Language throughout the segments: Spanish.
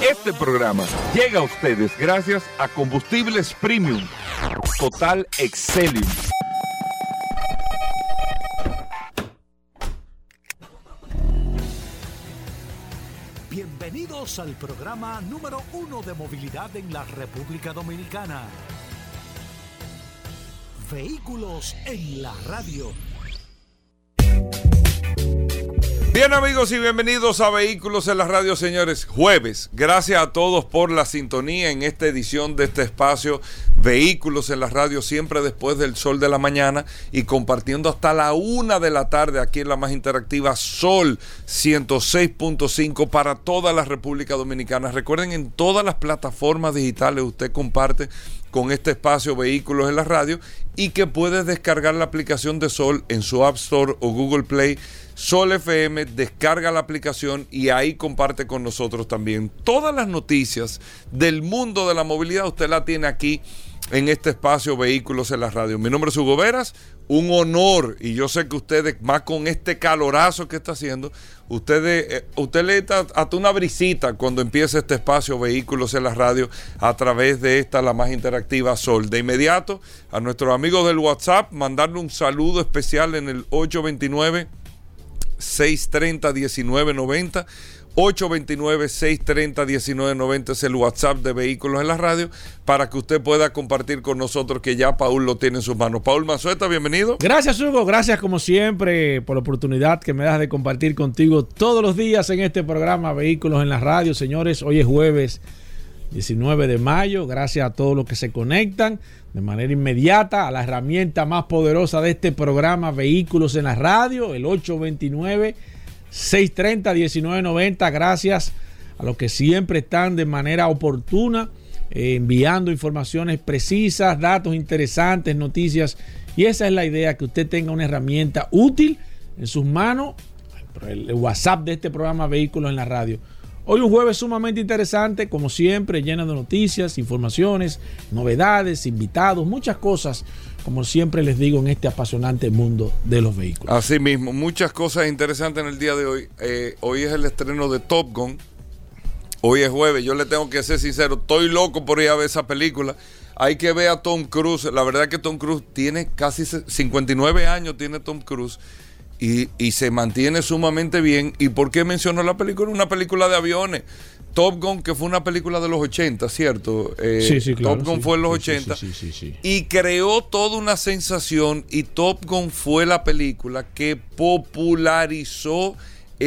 Este programa llega a ustedes gracias a Combustibles Premium Total Excelium. Bienvenidos al programa número uno de movilidad en la República Dominicana. Vehículos en la radio. Bien amigos y bienvenidos a Vehículos en la Radio, señores. Jueves, gracias a todos por la sintonía en esta edición de este espacio Vehículos en la Radio, siempre después del sol de la mañana y compartiendo hasta la una de la tarde aquí en la más interactiva Sol 106.5 para toda la República Dominicana. Recuerden, en todas las plataformas digitales usted comparte con este espacio Vehículos en la Radio y que puede descargar la aplicación de Sol en su App Store o Google Play Sol FM, descarga la aplicación y ahí comparte con nosotros también. Todas las noticias del mundo de la movilidad usted la tiene aquí en este espacio Vehículos en la Radio. Mi nombre es Hugo Veras, un honor y yo sé que ustedes, más con este calorazo que está haciendo, ustedes, eh, usted le da hasta una brisita cuando empiece este espacio Vehículos en la Radio a través de esta, la más interactiva Sol. De inmediato, a nuestros amigos del WhatsApp, mandarle un saludo especial en el 829. 630-1990. 829-630-1990 es el WhatsApp de Vehículos en la Radio para que usted pueda compartir con nosotros que ya Paul lo tiene en sus manos. Paul Mazueta, bienvenido. Gracias Hugo, gracias como siempre por la oportunidad que me das de compartir contigo todos los días en este programa Vehículos en la Radio. Señores, hoy es jueves 19 de mayo. Gracias a todos los que se conectan de manera inmediata a la herramienta más poderosa de este programa, Vehículos en la Radio, el 829-630-1990. Gracias a los que siempre están de manera oportuna eh, enviando informaciones precisas, datos interesantes, noticias. Y esa es la idea, que usted tenga una herramienta útil en sus manos, el WhatsApp de este programa Vehículos en la Radio Hoy un jueves sumamente interesante, como siempre, lleno de noticias, informaciones, novedades, invitados, muchas cosas, como siempre les digo, en este apasionante mundo de los vehículos. Así mismo, muchas cosas interesantes en el día de hoy. Eh, hoy es el estreno de Top Gun. Hoy es jueves, yo le tengo que ser sincero, estoy loco por ir a ver esa película. Hay que ver a Tom Cruise. La verdad que Tom Cruise tiene casi 59 años, tiene Tom Cruise y, se mantiene sumamente bien. ¿Y por qué mencionó la película? Una película de aviones. Top Gun, que fue una película de los 80, ¿cierto? Eh, sí, sí, claro. Top Gun fue en los 80 y creó toda una sensación y Top Gun fue la película que popularizó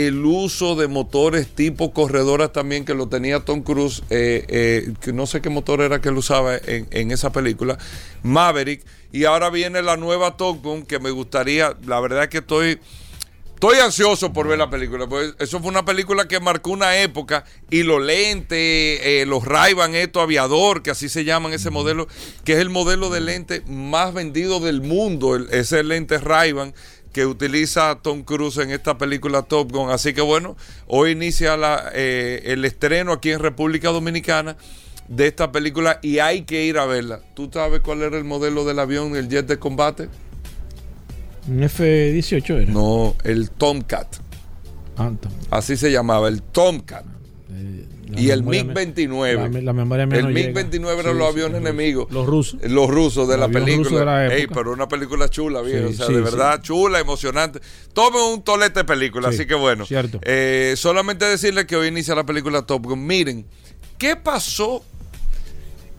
el uso de motores tipo corredoras también que lo tenía Tom Cruise, eh, eh, que no sé qué motor era que él usaba en, esa película, Maverick. Y ahora viene la nueva Top Gun que me gustaría, la verdad es que estoy... Estoy ansioso por ver la película, pues eso fue una película que marcó una época y los lentes, eh, los ray estos aviador, que así se llaman ese modelo, que es el modelo de lente más vendido del mundo, ese lente ray que utiliza Tom Cruise en esta película Top Gun. Así que bueno, hoy inicia la, eh, el estreno aquí en República Dominicana de esta película y hay que ir a verla. ¿Tú sabes cuál era el modelo del avión, el jet de combate? Un F-18 era. No, el Tomcat. Ah, Así se llamaba, el Tomcat. Eh, y el MiG-29. La, memoria el MiG-29 eran los aviones enemigos. Los rusos. Los rusos de la película. Ey, pero una película chula, viejo. o sea, de verdad, chula, emocionante. Tome un tolete de película, así que bueno. Cierto. Eh, solamente decirle que hoy inicia la película Top Gun. Miren, ¿qué pasó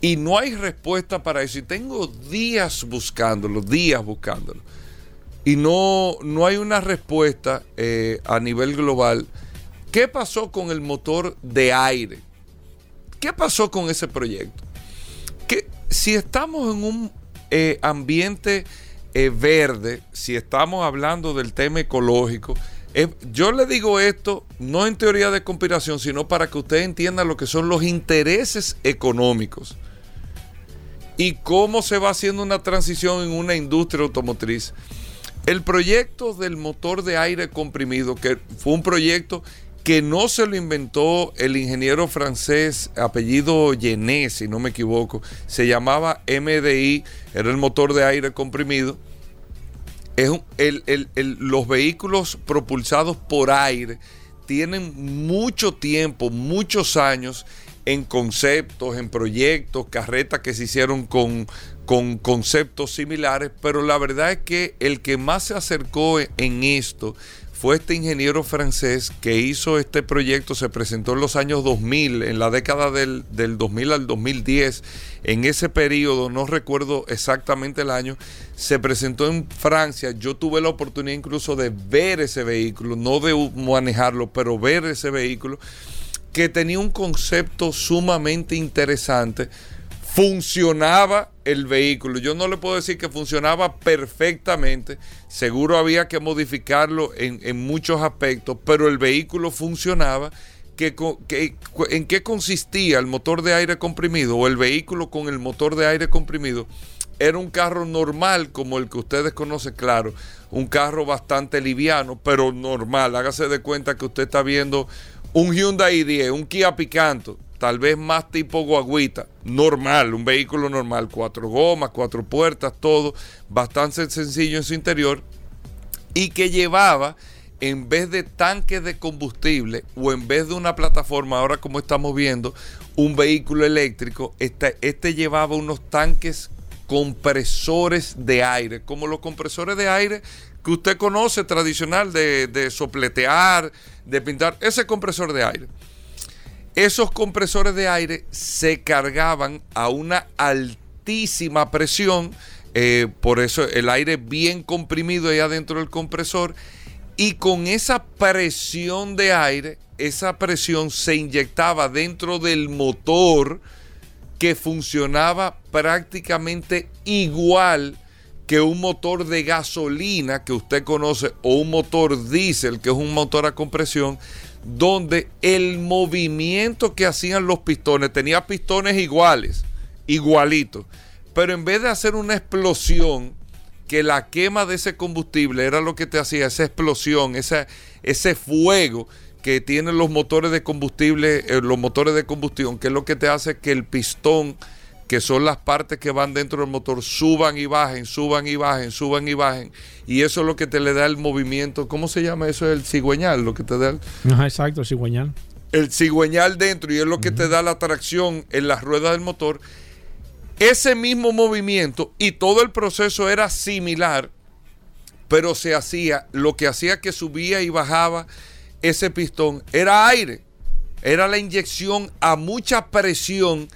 y no hay respuesta para eso. Y tengo días buscándolo, días buscándolo. Y no, no hay una respuesta eh, a nivel global. ¿Qué pasó con el motor de aire? ¿Qué pasó con ese proyecto? Que si estamos en un eh, ambiente eh, verde, si estamos hablando del tema ecológico, yo le digo esto no en teoría de conspiración, sino para que usted entienda lo que son los intereses económicos y cómo se va haciendo una transición en una industria automotriz. El proyecto del motor de aire comprimido, que fue un proyecto que no se lo inventó el ingeniero francés, apellido Gené, si no me equivoco, se llamaba MDI, era el motor de aire comprimido. Es los vehículos propulsados por aire tienen mucho tiempo, muchos años en conceptos, en proyectos, carretas que se hicieron con, con conceptos similares, pero la verdad es que el que más se acercó en esto fue este ingeniero francés que hizo este proyecto, se presentó en los años 2000, en la década del, 2000 al 2010, en ese periodo, no recuerdo exactamente el año, se presentó en Francia, yo tuve la oportunidad incluso de ver ese vehículo, no de manejarlo, pero ver ese vehículo, que tenía un concepto sumamente interesante funcionaba el vehículo. Yo no le puedo decir que funcionaba perfectamente, seguro había que modificarlo en, muchos aspectos, pero el vehículo funcionaba. Que, ¿En qué consistía el motor de aire comprimido o el vehículo con el motor de aire comprimido? Era un carro normal como el que ustedes conocen, claro, un carro bastante liviano, pero normal. Hágase de cuenta que usted está viendo un Hyundai i10, un Kia Picanto, tal vez más tipo guaguita, normal, un vehículo normal, cuatro gomas, cuatro puertas, todo, bastante sencillo en su interior, y que llevaba, en vez de tanques de combustible o en vez de una plataforma, ahora como estamos viendo, un vehículo eléctrico, este, este llevaba unos tanques compresores de aire, como los compresores de aire que usted conoce tradicional de, de sopletear, de pintar, ese compresor de aire. Esos compresores de aire se cargaban a una altísima presión, eh, por eso el aire bien comprimido ahí adentro del compresor, y con esa presión de aire, esa presión se inyectaba dentro del motor que funcionaba prácticamente igual que un motor de gasolina que usted conoce o un motor diésel que es un motor a compresión donde el movimiento que hacían los pistones tenía pistones iguales, igualitos, pero en vez de hacer una explosión, que la quema de ese combustible era lo que te hacía, esa explosión, ese, fuego que tienen los motores de combustible, eh, los motores de combustión, que es lo que te hace que el pistón que son las partes que van dentro del motor, suban y bajen, suban y bajen, suban y bajen. Y eso es lo que te le da el movimiento. ¿Cómo se llama eso? El cigüeñal, lo que te da. El, Ajá, exacto, el cigüeñal. El cigüeñal dentro y es lo que te da la tracción en las ruedas del motor. Ese mismo movimiento y todo el proceso era similar, pero se hacía, lo que hacía que subía y bajaba ese pistón era aire. Era la inyección a mucha presión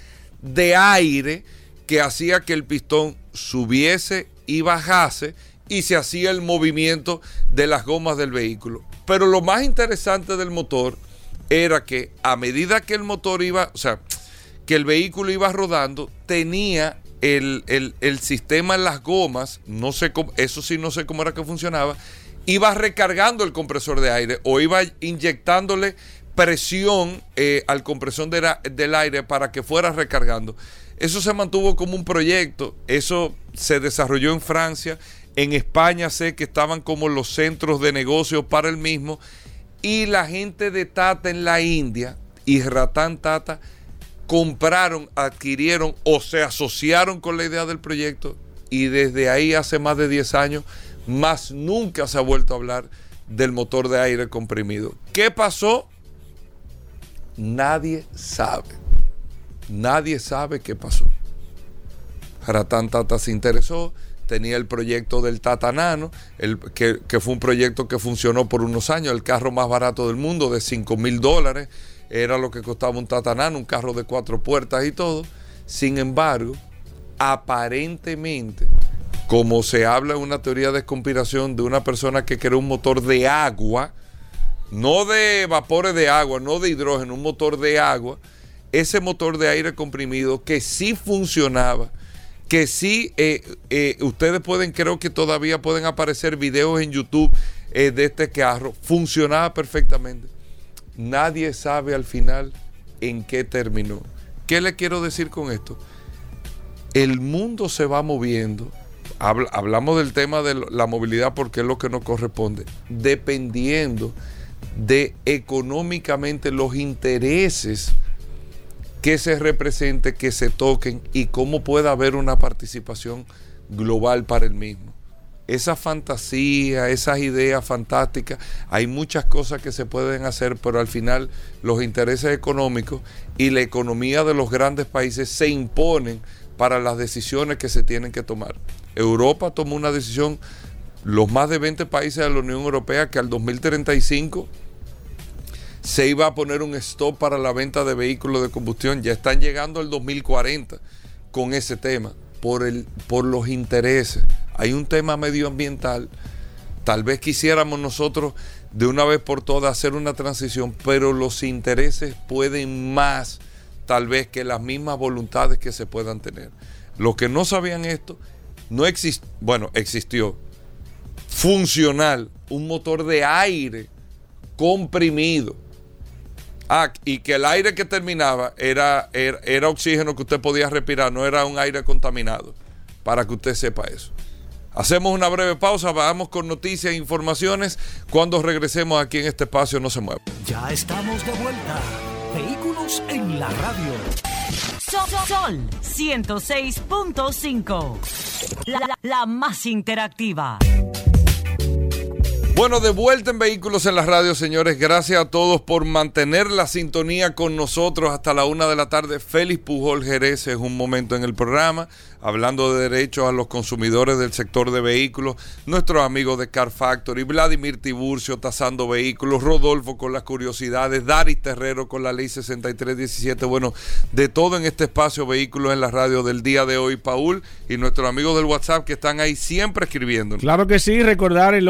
de aire que hacía que el pistón subiese y bajase y se hacía el movimiento de las gomas del vehículo. Pero lo más interesante del motor era que a medida que el motor iba, o sea, que el vehículo iba rodando, tenía el, sistema en las gomas, no sé cómo, eso sí no sé cómo era que funcionaba, iba recargando el compresor de aire o iba inyectándole presión eh, al compresor del aire para que fuera recargando. Eso se mantuvo como un proyecto, eso se desarrolló en Francia, en España sé que estaban como los centros de negocio para el mismo y la gente de Tata en la India y Ratan Tata compraron, adquirieron o se asociaron con la idea del proyecto y desde ahí hace más de 10 años más nunca se ha vuelto a hablar del motor de aire comprimido. ¿Qué pasó? Nadie sabe. Nadie sabe qué pasó. Ratan Tata se interesó, tenía el proyecto del Tata Nano, el, que, fue un proyecto que funcionó por unos años, el carro más barato del mundo, de 5 mil dólares, era lo que costaba un Tata Nano, un carro de cuatro puertas y todo. Sin embargo, aparentemente, como se habla una teoría de conspiración de una persona que creó un motor de agua, no de vapores de agua, no de hidrógeno, un motor de agua, ese motor de aire comprimido que sí funcionaba, que sí, eh, eh, ustedes pueden, creo que todavía pueden aparecer videos en YouTube eh, de este carro, funcionaba perfectamente. Nadie sabe al final en qué terminó. ¿Qué le quiero decir con esto? El mundo se va moviendo. hablamos del tema de la movilidad porque es lo que nos corresponde. Dependiendo de económicamente los intereses que se represente, que se toquen y cómo pueda haber una participación global para el mismo. esa fantasía, esas ideas fantásticas, hay muchas cosas que se pueden hacer, pero al final los intereses económicos y la economía de los grandes países se imponen para las decisiones que se tienen que tomar. Europa tomó una decisión, los más de 20 países de la Unión Europea, que al 2035 se iba a poner un stop para la venta de vehículos de combustión. Ya están llegando al 2040 con ese tema, por, el, por los intereses. Hay un tema medioambiental. Tal vez quisiéramos nosotros de una vez por todas hacer una transición, pero los intereses pueden más tal vez que las mismas voluntades que se puedan tener. Los que no sabían esto, no exist bueno, existió funcional, un motor de aire comprimido Ah, y que el aire que terminaba era, era, oxígeno que usted podía respirar, no era un aire contaminado, para que usted sepa eso. Hacemos una breve pausa, vamos con noticias e informaciones. Cuando regresemos aquí en este espacio, no se mueva. Ya estamos de vuelta. Vehículos en la radio. Sol, Sol 106.5. la más interactiva. Bueno, de vuelta en Vehículos en la Radio, señores. Gracias a todos por mantener la sintonía con nosotros hasta la una de la tarde. Félix Pujol Jerez es un momento en el programa hablando de derechos a los consumidores del sector de vehículos, nuestros amigos de Car Factory, Vladimir Tiburcio tasando vehículos, Rodolfo con las curiosidades, Daris Terrero con la ley 6317, bueno, de todo en este espacio Vehículos en la Radio del día de hoy, Paul, y nuestros amigos del WhatsApp que están ahí siempre escribiendo. Claro que sí, recordar el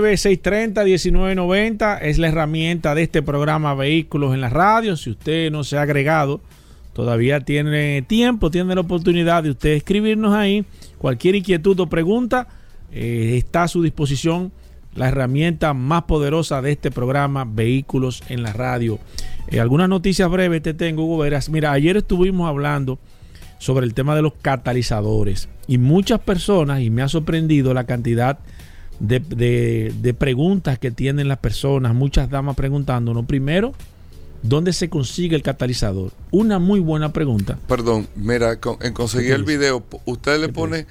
829-630-1990 es la herramienta de este programa Vehículos en la Radio, si usted no se ha agregado Todavía tiene tiempo, tiene la oportunidad de usted escribirnos ahí. Cualquier inquietud o pregunta eh, está a su disposición la herramienta más poderosa de este programa, Vehículos en la Radio. Eh, algunas noticias breves te tengo, Hugo Veras. Mira, ayer estuvimos hablando sobre el tema de los catalizadores y muchas personas, y me ha sorprendido la cantidad de, de preguntas que tienen las personas, muchas damas preguntándonos, primero, ¿Dónde se consigue el catalizador? Una muy buena pregunta. Perdón, mira, en conseguir el video, usted le pone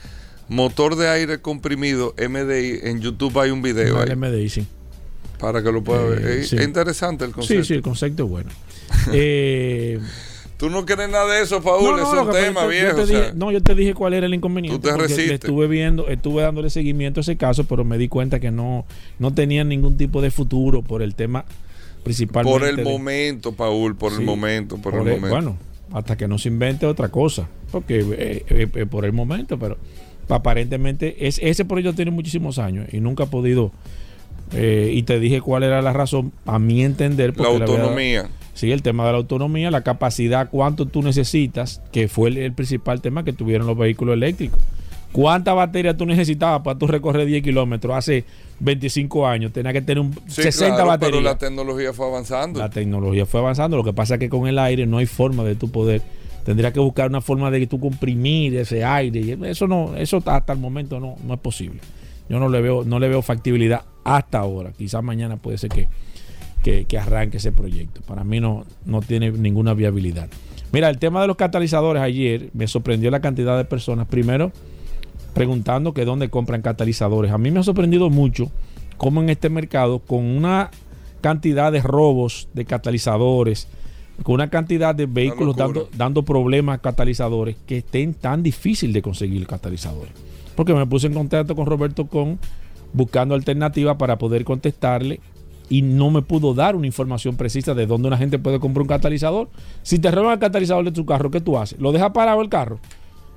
motor de aire comprimido MDI, en YouTube hay un video. Ahí, MDI, sí. Para que lo pueda ver. Eh, es, interesante el concepto. Sí, sí, el concepto es bueno. eh, Tú no quieres nada de eso, Paul, es un tema viejo. no, yo te dije cuál era el inconveniente. Tú te resistes. estuve viendo, estuve dándole seguimiento a ese caso, pero me di cuenta que no, no tenía ningún tipo de futuro por el tema Principalmente por el momento, Paul, por el momento, por, el, momento. Bueno, hasta que no se invente otra cosa, porque eh, eh, eh, por el momento, pero aparentemente es, ese proyecto tiene muchísimos años y nunca ha podido, y te dije cuál era la razón, a mi entender. La autonomía. Sí, el tema de la autonomía, la capacidad, cuánto tú necesitas, que fue el principal tema que tuvieron los vehículos eléctricos. ¿Cuánta batería tú necesitabas para tú recorrer 10 kilómetros hace 25 años? Tenía que tener un 60 baterías. Pero la tecnología fue avanzando. La tecnología fue avanzando. Lo que pasa es que con el aire no hay forma de tú poder. Tendría que buscar una forma de que tú comprimir ese aire. Eso no, eso hasta el momento no, no es posible. Yo no le veo, no le veo factibilidad hasta ahora. Quizás mañana puede ser que, que, arranque ese proyecto. Para mí no, no tiene ninguna viabilidad. Mira, el tema de los catalizadores ayer me sorprendió la cantidad de personas. Primero, preguntando que dónde compran catalizadores. A mí me ha sorprendido mucho cómo en este mercado, con una cantidad de robos de catalizadores, con una cantidad de vehículos dando, dando problemas catalizadores, que estén tan difícil de conseguir catalizadores. Porque me puse en contacto con Roberto Con buscando alternativas para poder contestarle y no me pudo dar una información precisa de dónde una gente puede comprar un catalizador. Si te roban el catalizador de tu carro, ¿qué tú haces? ¿Lo dejas parado el carro?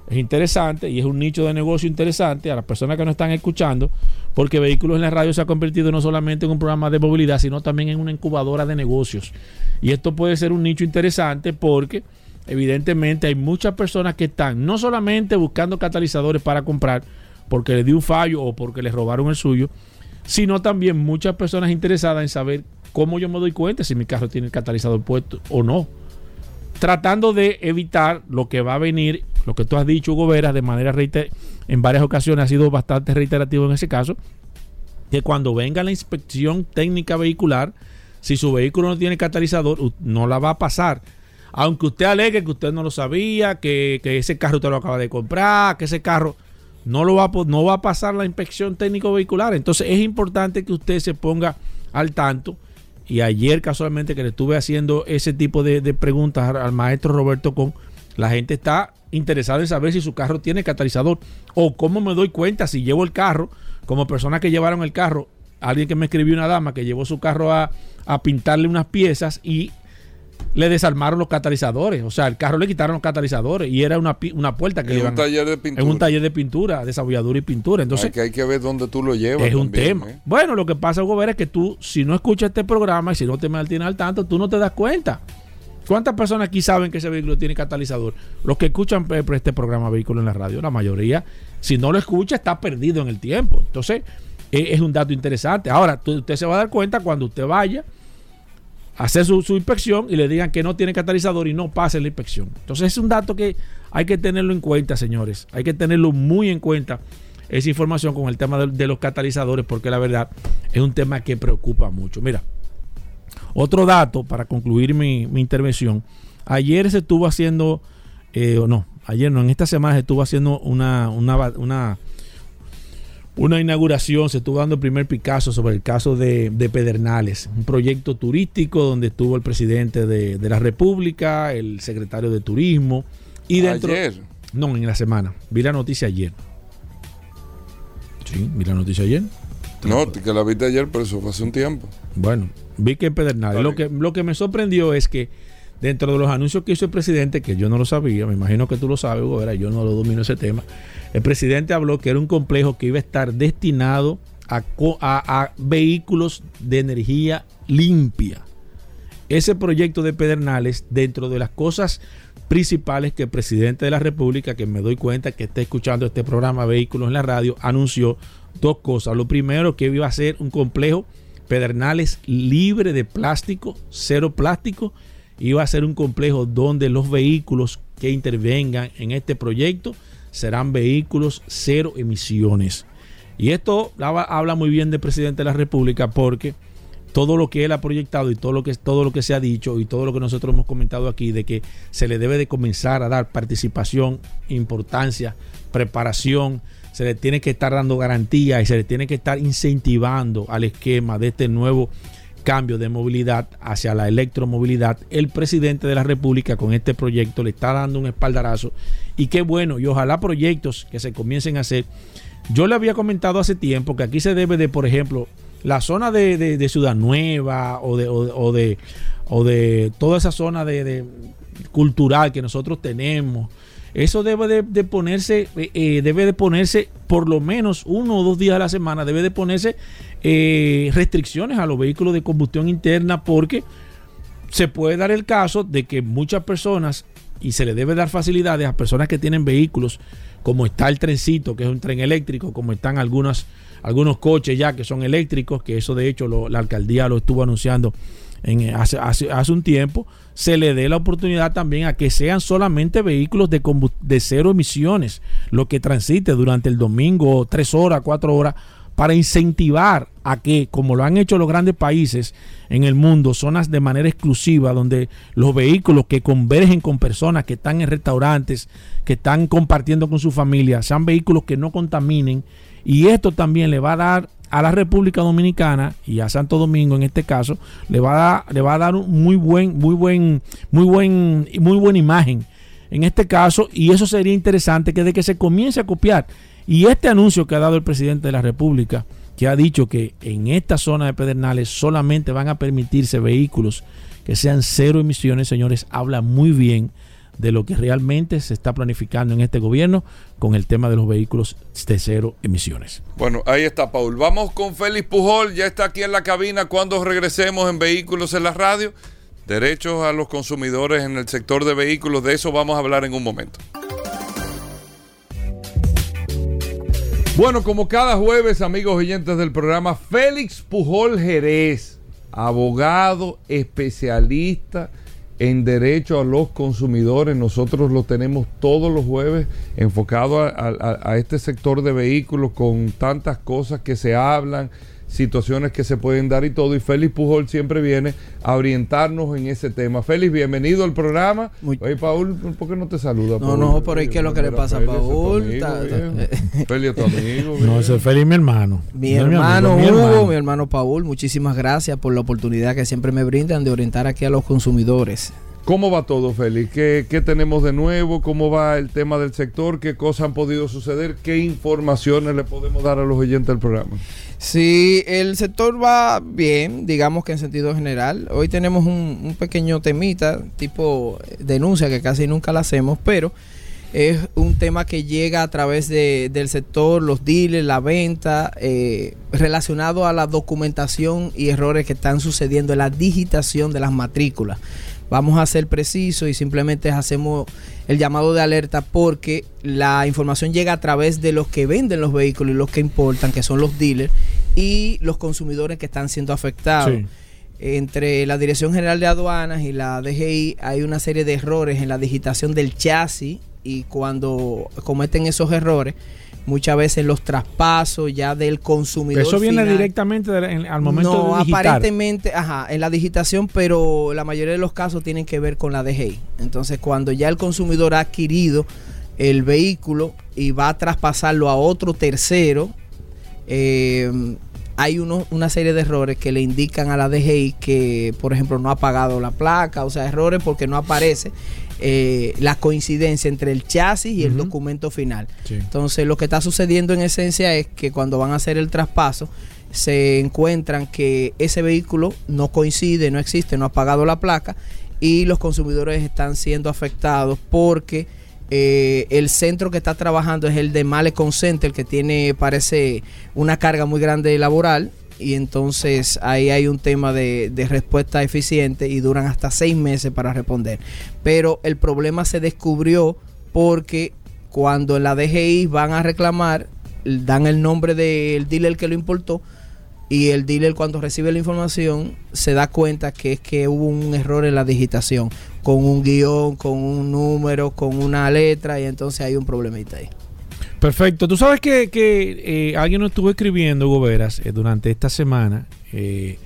es interesante y es un nicho de negocio interesante a las personas que nos están escuchando, porque Vehículos en la Radio se ha convertido no solamente en un programa de movilidad, sino también en una incubadora de negocios. Y esto puede ser un nicho interesante porque evidentemente hay muchas personas que están no solamente buscando catalizadores para comprar porque le dio un fallo o porque les robaron el suyo, sino también muchas personas interesadas en saber cómo yo me doy cuenta si mi carro tiene el catalizador puesto o no. Tratando de evitar lo que va a venir lo que tú has dicho, Hugo de manera reiter en varias ocasiones ha sido bastante reiterativo en ese caso, que cuando venga la inspección técnica vehicular, si su vehículo no tiene catalizador, no la va a pasar. Aunque usted alegue que usted no lo sabía, que, ese carro usted lo acaba de comprar, que ese carro... no, lo va a, no va a pasar la inspección técnico vehicular. Entonces es importante que usted se ponga al tanto. Y ayer casualmente que le estuve haciendo ese tipo de, preguntas al, maestro Roberto Con, la gente está interesada en saber si su carro tiene catalizador o cómo me doy cuenta si llevo el carro, como personas que llevaron el carro, alguien que me escribió una dama que llevó su carro a, a pintarle unas piezas y le desarmaron los catalizadores. O sea, el carro le quitaron los catalizadores y era una, una puerta que en un taller de pintura. En un taller de pintura, desabolladura y pintura. Entonces, hay que, hay que ver dónde tú lo llevas. Es un tema. ¿eh? Bueno, lo que pasa, Hugo, es que tú, si no escuchas este programa y si no te mantienes al tanto, tú no te das cuenta. ¿Cuántas personas aquí saben que ese vehículo tiene catalizador? Los que escuchan eh, este programa Vehículo en la Radio, la mayoría, si no lo escucha, está perdido en el tiempo. Entonces, e, es un dato interesante. Ahora, usted se va a dar cuenta cuando usted vaya hacer su, inspección y le digan que no tiene catalizador y no pase la inspección. Entonces es un dato que hay que tenerlo en cuenta, señores. Hay que tenerlo muy en cuenta esa información con el tema de, los catalizadores porque la verdad es un tema que preocupa mucho. Mira, otro dato para concluir mi, intervención. Ayer se estuvo haciendo, eh, o no, ayer no, en esta semana se estuvo haciendo una, una una inauguración, se estuvo dando el primer Picasso sobre el caso de, Pedernales, un proyecto turístico donde estuvo el presidente de, la República, el secretario de Turismo. Y dentro, ayer. No, en la semana. Vi la noticia ayer. Sí, vi la noticia ayer. No, que la viste ayer, pero eso fue hace un tiempo. Bueno, vi que en Pedernales. Lo que, lo que me sorprendió es que dentro de los anuncios que hizo el presidente, que yo no lo sabía, me imagino que tú lo sabes, yo no lo domino ese tema, el presidente habló que era un complejo que iba a estar destinado a, vehículos de energía limpia. Ese proyecto de Pedernales, dentro de las cosas principales que el presidente de la República, que me doy cuenta que está escuchando este programa Vehículos en la Radio, anunció dos cosas. Lo primero, que iba a ser un complejo Pedernales libre de plástico, cero plástico. Iba a ser un complejo donde los vehículos que intervengan en este proyecto serán vehículos cero emisiones. Y esto habla muy bien del presidente de la República porque todo lo que él ha proyectado y todo lo que todo lo que se ha dicho y todo lo que nosotros hemos comentado aquí de que se le debe de comenzar a dar participación, importancia, preparación, se le tiene que estar dando garantía y se le tiene que estar incentivando al esquema de este nuevo cambio de movilidad hacia la electromovilidad, el presidente de la República con este proyecto le está dando un espaldarazo y qué bueno, y ojalá proyectos que se comiencen a hacer. Yo le había comentado hace tiempo que aquí se debe de, por ejemplo, la zona de, Ciudad Nueva o de, o, de, o de toda esa zona de, cultural que nosotros tenemos, eso debe de, ponerse, eh, eh, debe de ponerse por lo menos uno o dos días a la semana, debe de ponerse eh, restricciones a los vehículos de combustión interna porque se puede dar el caso de que muchas personas, y se le debe dar facilidades a personas que tienen vehículos, como está el trencito, que es un tren eléctrico, como están algunas, algunos coches ya que son eléctricos, que eso de hecho la alcaldía lo estuvo anunciando en, hace, hace, un tiempo, se le dé la oportunidad también a que sean solamente vehículos de, de cero emisiones, lo que transite durante el domingo, tres horas, cuatro horas, para incentivar a que, como lo han hecho los grandes países en el mundo, zonas de manera exclusiva, donde los vehículos que convergen con personas que están en restaurantes, que están compartiendo con su familia, sean vehículos que no contaminen. Y esto también le va a dar a la República Dominicana y a Santo Domingo en este caso le va a dar, le va a dar un muy buen muy buen muy buen muy buena imagen en este caso y eso sería interesante que de que se comience a copiar y este anuncio que ha dado el presidente de la República que ha dicho que en esta zona de Pedernales solamente van a permitirse vehículos que sean cero emisiones señores habla muy bien de lo que realmente se está planificando en este gobierno con el tema de los vehículos de cero emisiones. Bueno, ahí está Paul. Vamos con Félix Pujol, ya está aquí en la cabina cuando regresemos en Vehículos en la Radio. Derechos a los consumidores en el sector de vehículos, de eso vamos a hablar en un momento. Bueno, como cada jueves, amigos oyentes del programa, Félix Pujol Jerez, abogado, especialista en derecho a los consumidores. Nosotros lo tenemos todos los jueves enfocado a, este sector de vehículos con tantas cosas que se hablan, situaciones que se pueden dar y todo. Y Félix Pujol siempre viene a orientarnos en ese tema. Félix, bienvenido al programa. Muy- Oye, Paul, ¿por qué no te saluda? No, Paul? no, pero ¿y qué es lo que le pasa a Paul? viejo. Félix es tu amigo. No, ese es Félix, mi hermano. Mi No hermano Hugo, mi hermano Paul, muchísimas gracias por la oportunidad que siempre me brindan de orientar aquí a los consumidores. ¿Cómo va todo, Félix? ¿Qué, qué tenemos de nuevo? ¿Cómo va el tema del sector? ¿Qué cosas han podido suceder? ¿Qué informaciones le podemos dar a los oyentes del programa? Sí, el sector va bien, digamos que en sentido general. Hoy tenemos un, pequeño temita, tipo denuncia, que casi nunca la hacemos, pero es un tema que llega a través de- del sector, los dealers, la venta, eh, relacionado a la documentación y errores que están sucediendo en la digitación de las matrículas. Vamos a ser precisos y simplemente hacemos el llamado de alerta porque la información llega a través de los que venden los vehículos y los que importan, que son los dealers, y los consumidores que están siendo afectados. Sí. Entre la Dirección General de Aduanas y la DGI hay una serie de errores en la digitación del chasis y cuando cometen esos errores, muchas veces los traspasos ya del consumidor. Eso viene final- directamente de la- en- al momento no, de digitar. aparentemente, ajá, en la digitación, pero la mayoría de los casos tienen que ver con la DGI. Entonces, cuando ya el consumidor ha adquirido el vehículo y va a traspasarlo a otro tercero, eh, hay uno- una serie de errores que le indican a la DGI que, por ejemplo, no ha pagado la placa, o sea, errores porque no aparece eh, la coincidencia entre el chasis y el documento final. Sí. Entonces, lo que está sucediendo en esencia es que cuando van a hacer el traspaso, se encuentran que ese vehículo no coincide, no existe, no ha pagado la placa y los consumidores están siendo afectados porque eh, el centro que está trabajando es el de Malecon Center, que tiene, parece, una carga muy grande laboral. Y entonces ahí hay un tema de, de respuesta eficiente y duran hasta seis meses para responder. Pero el problema se descubrió porque cuando en la DGI van a reclamar, dan el nombre del dealer que lo importó y el dealer cuando recibe la información se da cuenta que es que hubo un error en la digitación, con un guion, con un número, con una letra y entonces hay un problemita ahí. Perfecto. Tú sabes que, eh, alguien nos estuvo escribiendo, Hugo Veras, eh, durante esta semana eh,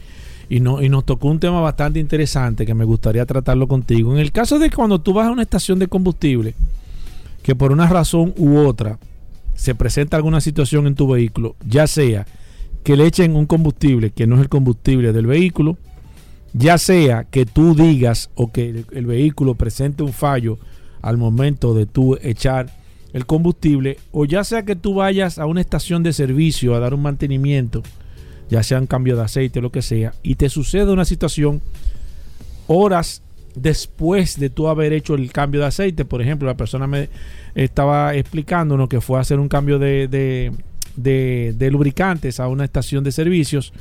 y, no, nos tocó un tema bastante interesante que me gustaría tratarlo contigo. En el caso de cuando tú vas a una estación de combustible, que por una razón u otra se presenta alguna situación en tu vehículo, ya sea que le echen un combustible que no es el combustible del vehículo, ya sea que tú digas o que el, el vehículo presente un fallo al momento de tú echar el combustible, o ya sea que tú vayas a una estación de servicio a dar un mantenimiento, ya sea un cambio de aceite o lo que sea, y te sucede una situación horas después de tú haber hecho el cambio de aceite, por ejemplo, la persona me estaba explicándonos que fue a hacer un cambio de, de, lubricantes a una estación de servicios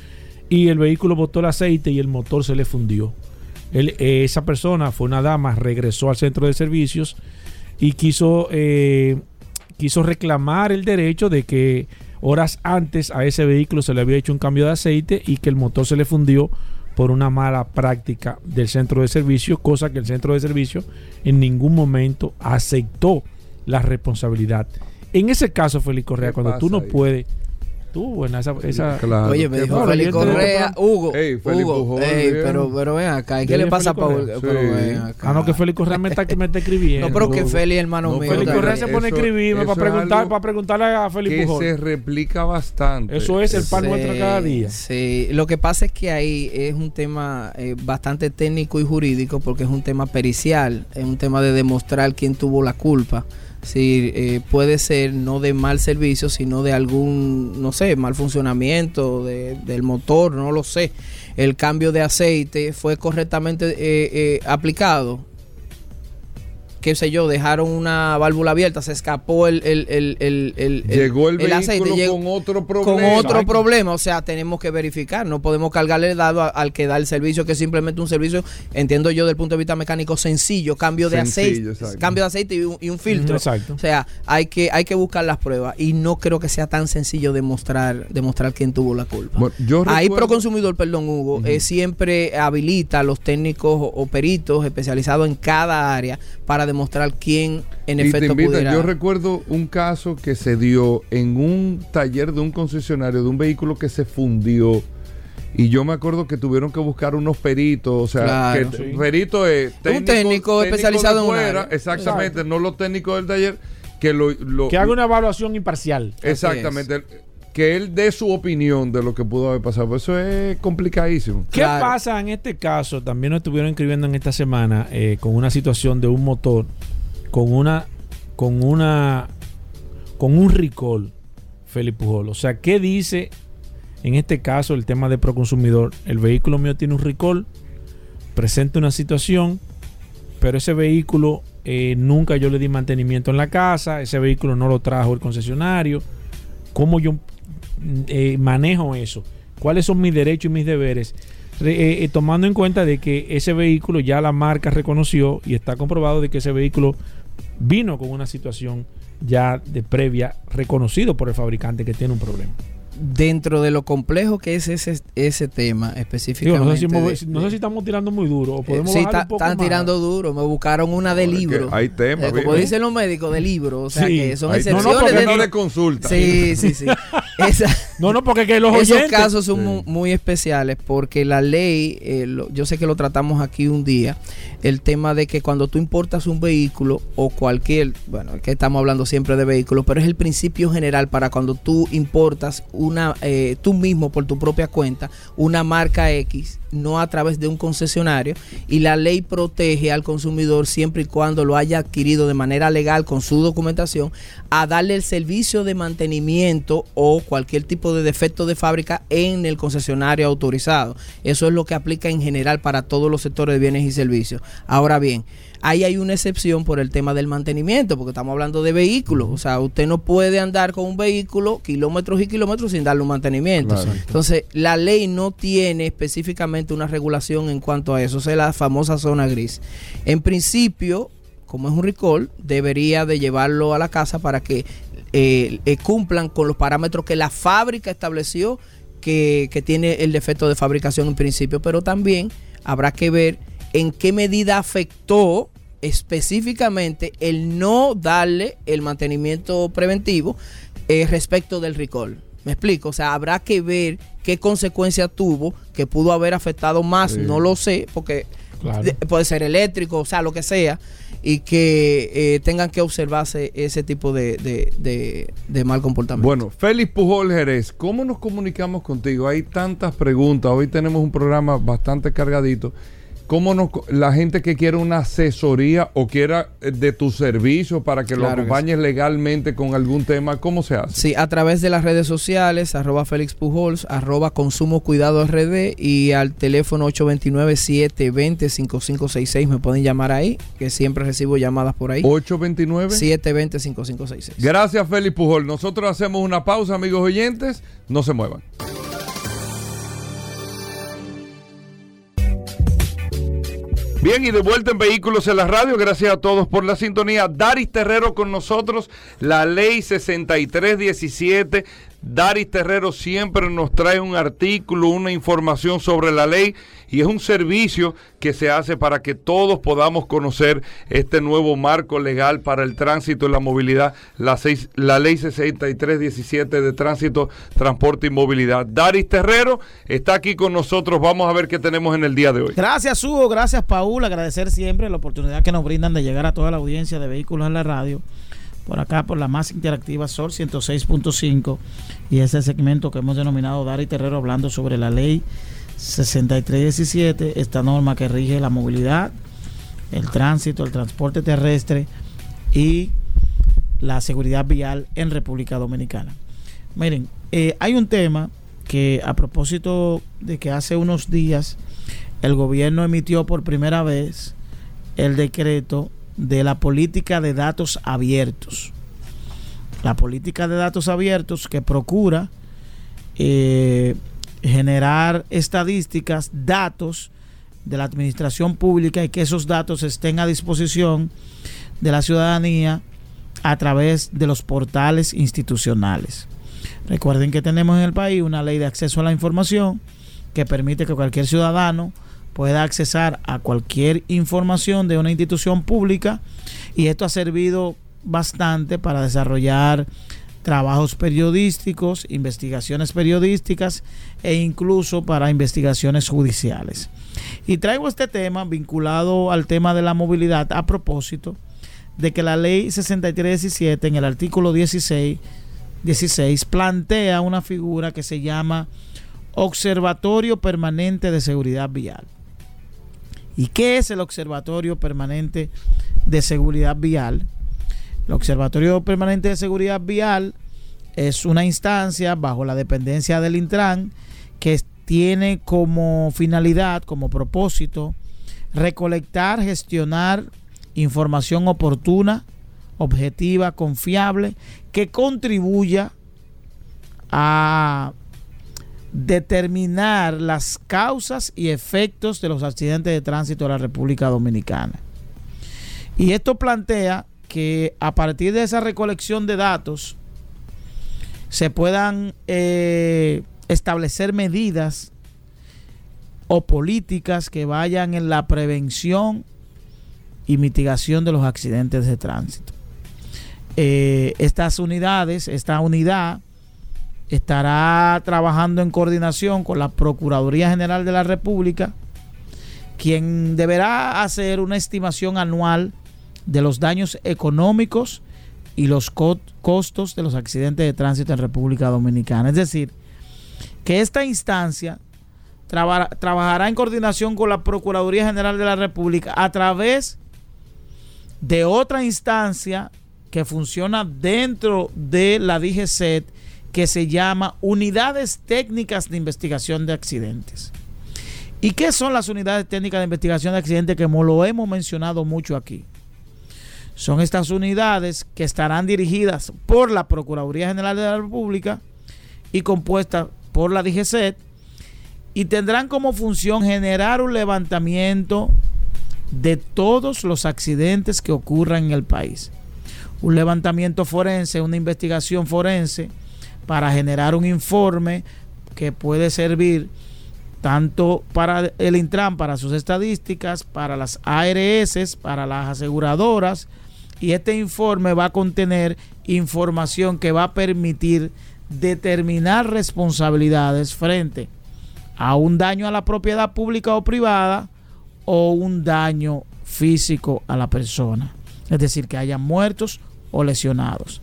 y el vehículo botó el aceite y el motor se le fundió. Eh, esa persona fue una dama, regresó al centro de servicios y quiso, eh, quiso reclamar el derecho de que horas antes a ese vehículo se le había hecho un cambio de aceite y que el motor se le fundió por una mala práctica del centro de servicio, cosa que el centro de servicio en ningún momento aceptó la responsabilidad. En ese caso, Félix Correa, ¿Qué cuando tú no ahí? puedes, tú, bueno, esa, esa- Claro. Oye, me ¿Qué dijo? Félix Correa, Hugo, Ey, Félix Hugo, ey, pero, pero ven acá, ¿qué le pasa a Paul? Pero Sí. ven acá. Ah, no, que Félix Correa me está, me está escribiendo. No, pero que Félix, hermano no, mío. Félix Correa se pone a escribirme para, preguntar, para preguntarle a Félix que se replica bastante. Eso es el pan nuestro cada día. Sí, lo que pasa es que ahí es un tema eh, bastante técnico y jurídico porque es un tema pericial, es un tema de demostrar quién tuvo la culpa. Sí, eh, puede ser no de mal servicio, sino de algún, no sé, mal funcionamiento de- del motor, no lo sé. El cambio de aceite fue correctamente eh, eh, aplicado. Qué sé yo, dejaron una válvula abierta, se escapó el, el, el, el, el- Llegó el, vehículo aceite, llegó- con otro con problema. otro problema. O sea, tenemos que verificar. No podemos cargarle el dado a- al que da el servicio, que es simplemente un servicio, entiendo yo, del punto de vista mecánico sencillo, cambio de Sencillo, aceite, exacto. cambio de aceite y un, y un filtro. Exacto. O sea, hay que, hay que buscar las pruebas. Y no creo que sea tan sencillo demostrar, demostrar quién tuvo la culpa. Bueno, yo Ahí recuerdo- Proconsumidor, perdón Hugo, eh, siempre habilita a los técnicos o, o peritos especializados en cada área para demostrar quién en Y te efecto pudiera. Yo recuerdo un caso que se dio en un taller de un concesionario de un vehículo que se fundió. Y yo me acuerdo que tuvieron que buscar unos peritos, o sea, Claro. que Sí. perito es Un técnico especializado de en un área. exactamente, no los técnicos del taller, que lo, lo- Que haga una evaluación imparcial. exactamente, que él dé su opinión de lo que pudo haber pasado. Eso es complicadísimo. ¿Qué Claro. pasa en este caso? También nos estuvieron escribiendo en esta semana eh, con una situación de un motor con una con una con un recall, Felipe Pujol. O sea, ¿qué dice en este caso el tema de proconsumidor? El vehículo mío tiene un recall, presenta una situación, pero ese vehículo eh, nunca yo le di mantenimiento en la casa, ese vehículo no lo trajo el concesionario. ¿Cómo yo eh, manejo eso? ¿Cuáles son mis derechos y mis deberes? Re- eh, eh, tomando en cuenta de que ese vehículo ya la marca reconoció y está comprobado de que ese vehículo vino con una situación ya de previa reconocido por el fabricante que tiene un problema. Dentro de lo complejo que es ese, ese tema Digo, específicamente. no, sé si, de- hemos- no sé si estamos tirando muy duro o podemos sí, bajar ta- un poco están más. tirando duro. Me buscaron una de Es que libro. hay temas, Eh, como dicen los médicos, de libro. O sea, Sí. que son excepciones. no, porque de, dentro- de consulta. Sí, sí, sí. Esa- No, no, porque que los esos oyentes... casos son Sí. muy, especiales porque la ley, eh, lo- yo sé que lo tratamos aquí un día, el tema de que cuando tú importas un vehículo o cualquier, bueno, es que estamos hablando siempre de vehículos, pero es el principio general para cuando tú importas una, eh, tú mismo por tu propia cuenta, una marca X, no a través de un concesionario, y la ley protege al consumidor siempre y cuando lo haya adquirido de manera legal con su documentación, a darle el servicio de mantenimiento o cualquier tipo de defecto de fábrica en el concesionario autorizado. Eso es lo que aplica en general para todos los sectores de bienes y servicios. Ahora bien, ahí hay una excepción por el tema del mantenimiento, porque estamos hablando de vehículos. O sea, usted no puede andar con un vehículo kilómetros y kilómetros sin darle un mantenimiento. Claro. Entonces, la ley no tiene específicamente una regulación en cuanto a eso. Esa es la famosa zona gris. En principio, como es un recall, debería de llevarlo a la casa para que eh, eh, cumplan con los parámetros que la fábrica estableció que, que tiene el defecto de fabricación en principio, pero también habrá que ver en qué medida afectó específicamente el no darle el mantenimiento preventivo eh, respecto del recall. Me explico, o sea, habrá que ver qué consecuencia tuvo que pudo haber afectado más, Sí. no lo sé, porque Claro. puede ser eléctrico, o sea, lo que sea, y que eh, tengan que observarse ese tipo de, de- de- de mal comportamiento. Bueno, Félix Pujol Jerez, ¿cómo nos comunicamos contigo? Hay tantas preguntas. Hoy tenemos un programa bastante cargadito. ¿Cómo nos, la gente que quiere una asesoría o quiera eh, de tu servicio para que lo que acompañes legalmente con algún tema, cómo se hace? Sí, a través de las redes sociales, arroba Félix Pujols, arroba Consumo Cuidado RD y al teléfono 829-720-5566 me pueden llamar ahí, que siempre recibo llamadas por ahí. 829. 720-5566. Gracias, Félix Pujol. Nosotros hacemos una pausa, amigos oyentes. No se muevan. Bien, y de vuelta en Vehículos en la Radio, gracias a todos por la sintonía. Daris Terrero con nosotros, la ley 6317. Daris Terrero siempre nos trae un artículo, una información sobre la ley y es un servicio que se hace para que todos podamos conocer este nuevo marco legal para el tránsito y la movilidad, la, ley 6317 de tránsito, transporte y movilidad. Daris Terrero está aquí con nosotros, vamos a ver qué tenemos en el día de hoy. Gracias, Hugo. Gracias, Paul. Agradecer siempre la oportunidad que nos brindan de llegar a toda la audiencia de vehículos en la radio. Por acá, por la más interactiva Sol 106.5 y ese segmento que hemos denominado Dar y Terrero hablando sobre la ley 6317, esta norma que rige la movilidad, el tránsito, el transporte terrestre y la seguridad vial en República Dominicana. Miren, eh, hay un tema que a propósito de que hace unos días el gobierno emitió por primera vez el decreto de la política de datos abiertos. La política de datos abiertos que procura eh, generar estadísticas, datos de la administración pública y que esos datos estén a disposición de la ciudadanía a través de los portales institucionales. Recuerden que tenemos en el país una ley de acceso a la información que permite que cualquier ciudadano pueda accesar a cualquier información de una institución pública y esto ha servido bastante para desarrollar trabajos periodísticos, investigaciones periodísticas e incluso para investigaciones judiciales. Y traigo este tema vinculado al tema de la movilidad a propósito de que la ley 6317 en el artículo 16, 16 plantea una figura que se llama Observatorio Permanente de Seguridad Vial. ¿Y qué es el Observatorio Permanente de Seguridad Vial? El Observatorio Permanente de Seguridad Vial es una instancia bajo la dependencia del Intran que tiene como finalidad, como propósito, recolectar, gestionar información oportuna, objetiva, confiable, que contribuya a determinar las causas y efectos de los accidentes de tránsito de la República Dominicana. Y esto plantea que a partir de esa recolección de datos se puedan eh, establecer medidas o políticas que vayan en la prevención y mitigación de los accidentes de tránsito. Eh, estas unidades, esta unidad estará trabajando en coordinación con la Procuraduría General de la República, quien deberá hacer una estimación anual de los daños económicos y los costos de los accidentes de tránsito en República Dominicana. Es decir, que esta instancia trabajará en coordinación con la Procuraduría General de la República a través de otra instancia que funciona dentro de la DGCET que se llama Unidades Técnicas de Investigación de Accidentes. ¿Y qué son las unidades técnicas de investigación de accidentes que lo hemos mencionado mucho aquí? Son estas unidades que estarán dirigidas por la Procuraduría General de la República y compuestas por la DGCET y tendrán como función generar un levantamiento de todos los accidentes que ocurran en el país. Un levantamiento forense, una investigación forense para generar un informe que puede servir tanto para el Intran, para sus estadísticas, para las ARS, para las aseguradoras, y este informe va a contener información que va a permitir determinar responsabilidades frente a un daño a la propiedad pública o privada o un daño físico a la persona. Es decir, que haya muertos o lesionados.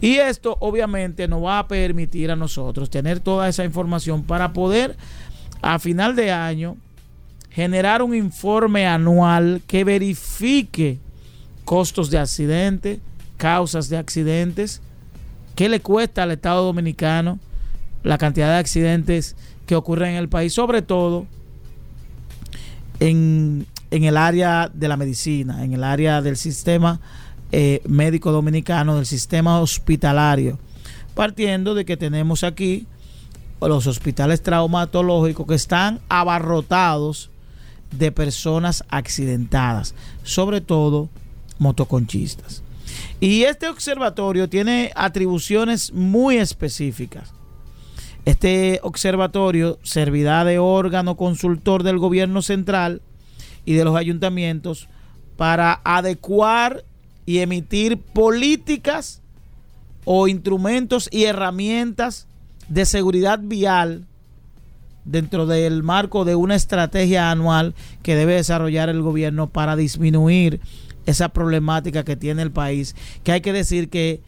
Y esto obviamente nos va a permitir a nosotros tener toda esa información para poder a final de año generar un informe anual que verifique costos de accidentes, causas de accidentes, qué le cuesta al Estado Dominicano la cantidad de accidentes que ocurren en el país, sobre todo en, en el área de la medicina, en el área del sistema eh, médico dominicano, del sistema hospitalario, partiendo de que tenemos aquí los hospitales traumatológicos que están abarrotados de personas accidentadas, sobre todo motoconchistas. Y este observatorio tiene atribuciones muy específicas. Este observatorio servirá de órgano consultor del gobierno central y de los ayuntamientos para adecuar y emitir políticas o instrumentos y herramientas de seguridad vial dentro del marco de una estrategia anual que debe desarrollar el gobierno para disminuir esa problemática que tiene el país, que hay que decir que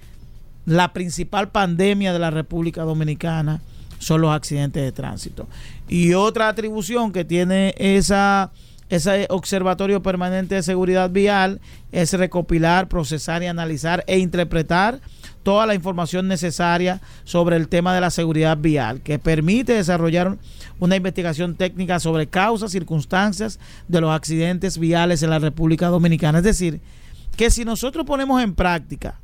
la principal pandemia de la República Dominicana son los accidentes de tránsito. Y otra atribución que tiene esa ese observatorio permanente de seguridad vial es recopilar, procesar y analizar e interpretar toda la información necesaria sobre el tema de la seguridad vial, que permite desarrollar una investigación técnica sobre causas, circunstancias de los accidentes viales en la República Dominicana. Es decir, que si nosotros ponemos en práctica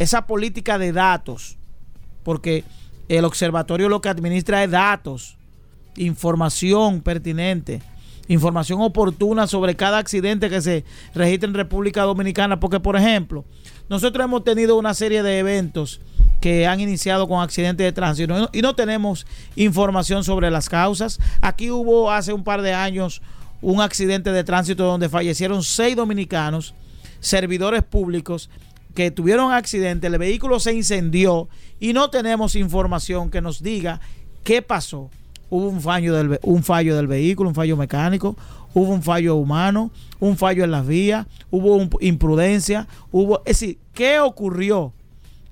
esa política de datos, porque el observatorio lo que administra es datos, información pertinente, información oportuna sobre cada accidente que se registra en República Dominicana, porque por ejemplo, nosotros hemos tenido una serie de eventos que han iniciado con accidentes de tránsito y no tenemos información sobre las causas. Aquí hubo hace un par de años un accidente de tránsito donde fallecieron seis dominicanos, servidores públicos que tuvieron accidente, el vehículo se incendió y no tenemos información que nos diga qué pasó. Hubo un fallo del, un fallo del vehículo, un fallo mecánico, hubo un fallo humano, un fallo en las vías, hubo imprudencia, hubo... Es decir, ¿qué ocurrió?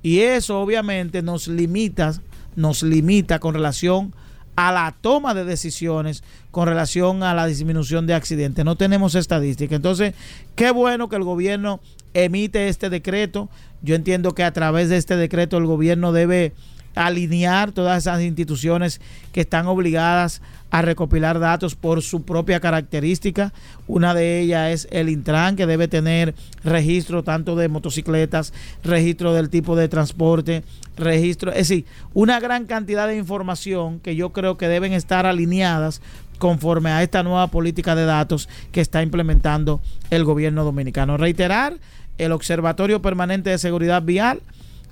Y eso obviamente nos limita, nos limita con relación a la toma de decisiones con relación a la disminución de accidentes. No tenemos estadística. Entonces, qué bueno que el gobierno emite este decreto. Yo entiendo que a través de este decreto el gobierno debe alinear todas esas instituciones que están obligadas a recopilar datos por su propia característica. Una de ellas es el Intran, que debe tener registro tanto de motocicletas, registro del tipo de transporte, registro, es decir, una gran cantidad de información que yo creo que deben estar alineadas conforme a esta nueva política de datos que está implementando el gobierno dominicano. Reiterar, el Observatorio Permanente de Seguridad Vial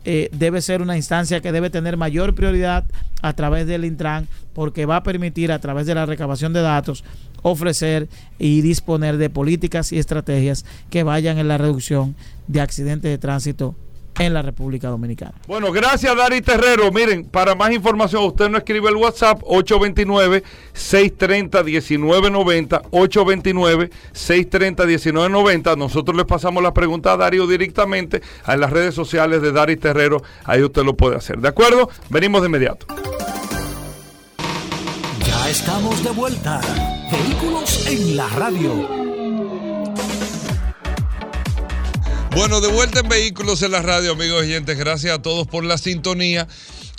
eh, debe ser una instancia que debe tener mayor prioridad a través del Intran porque va a permitir a través de la recabación de datos ofrecer y disponer de políticas y estrategias que vayan en la reducción de accidentes de tránsito en la República Dominicana. Bueno, gracias Dari Terrero. Miren, para más información, usted no escribe el WhatsApp 829-630-1990, 829-630-1990. Nosotros le pasamos la pregunta a Darío directamente a las redes sociales de Dari Terrero. Ahí usted lo puede hacer. ¿De acuerdo? Venimos de inmediato. Ya estamos de vuelta. Vehículos en la radio. Bueno, de vuelta en Vehículos en la Radio, amigos oyentes. Gracias a todos por la sintonía.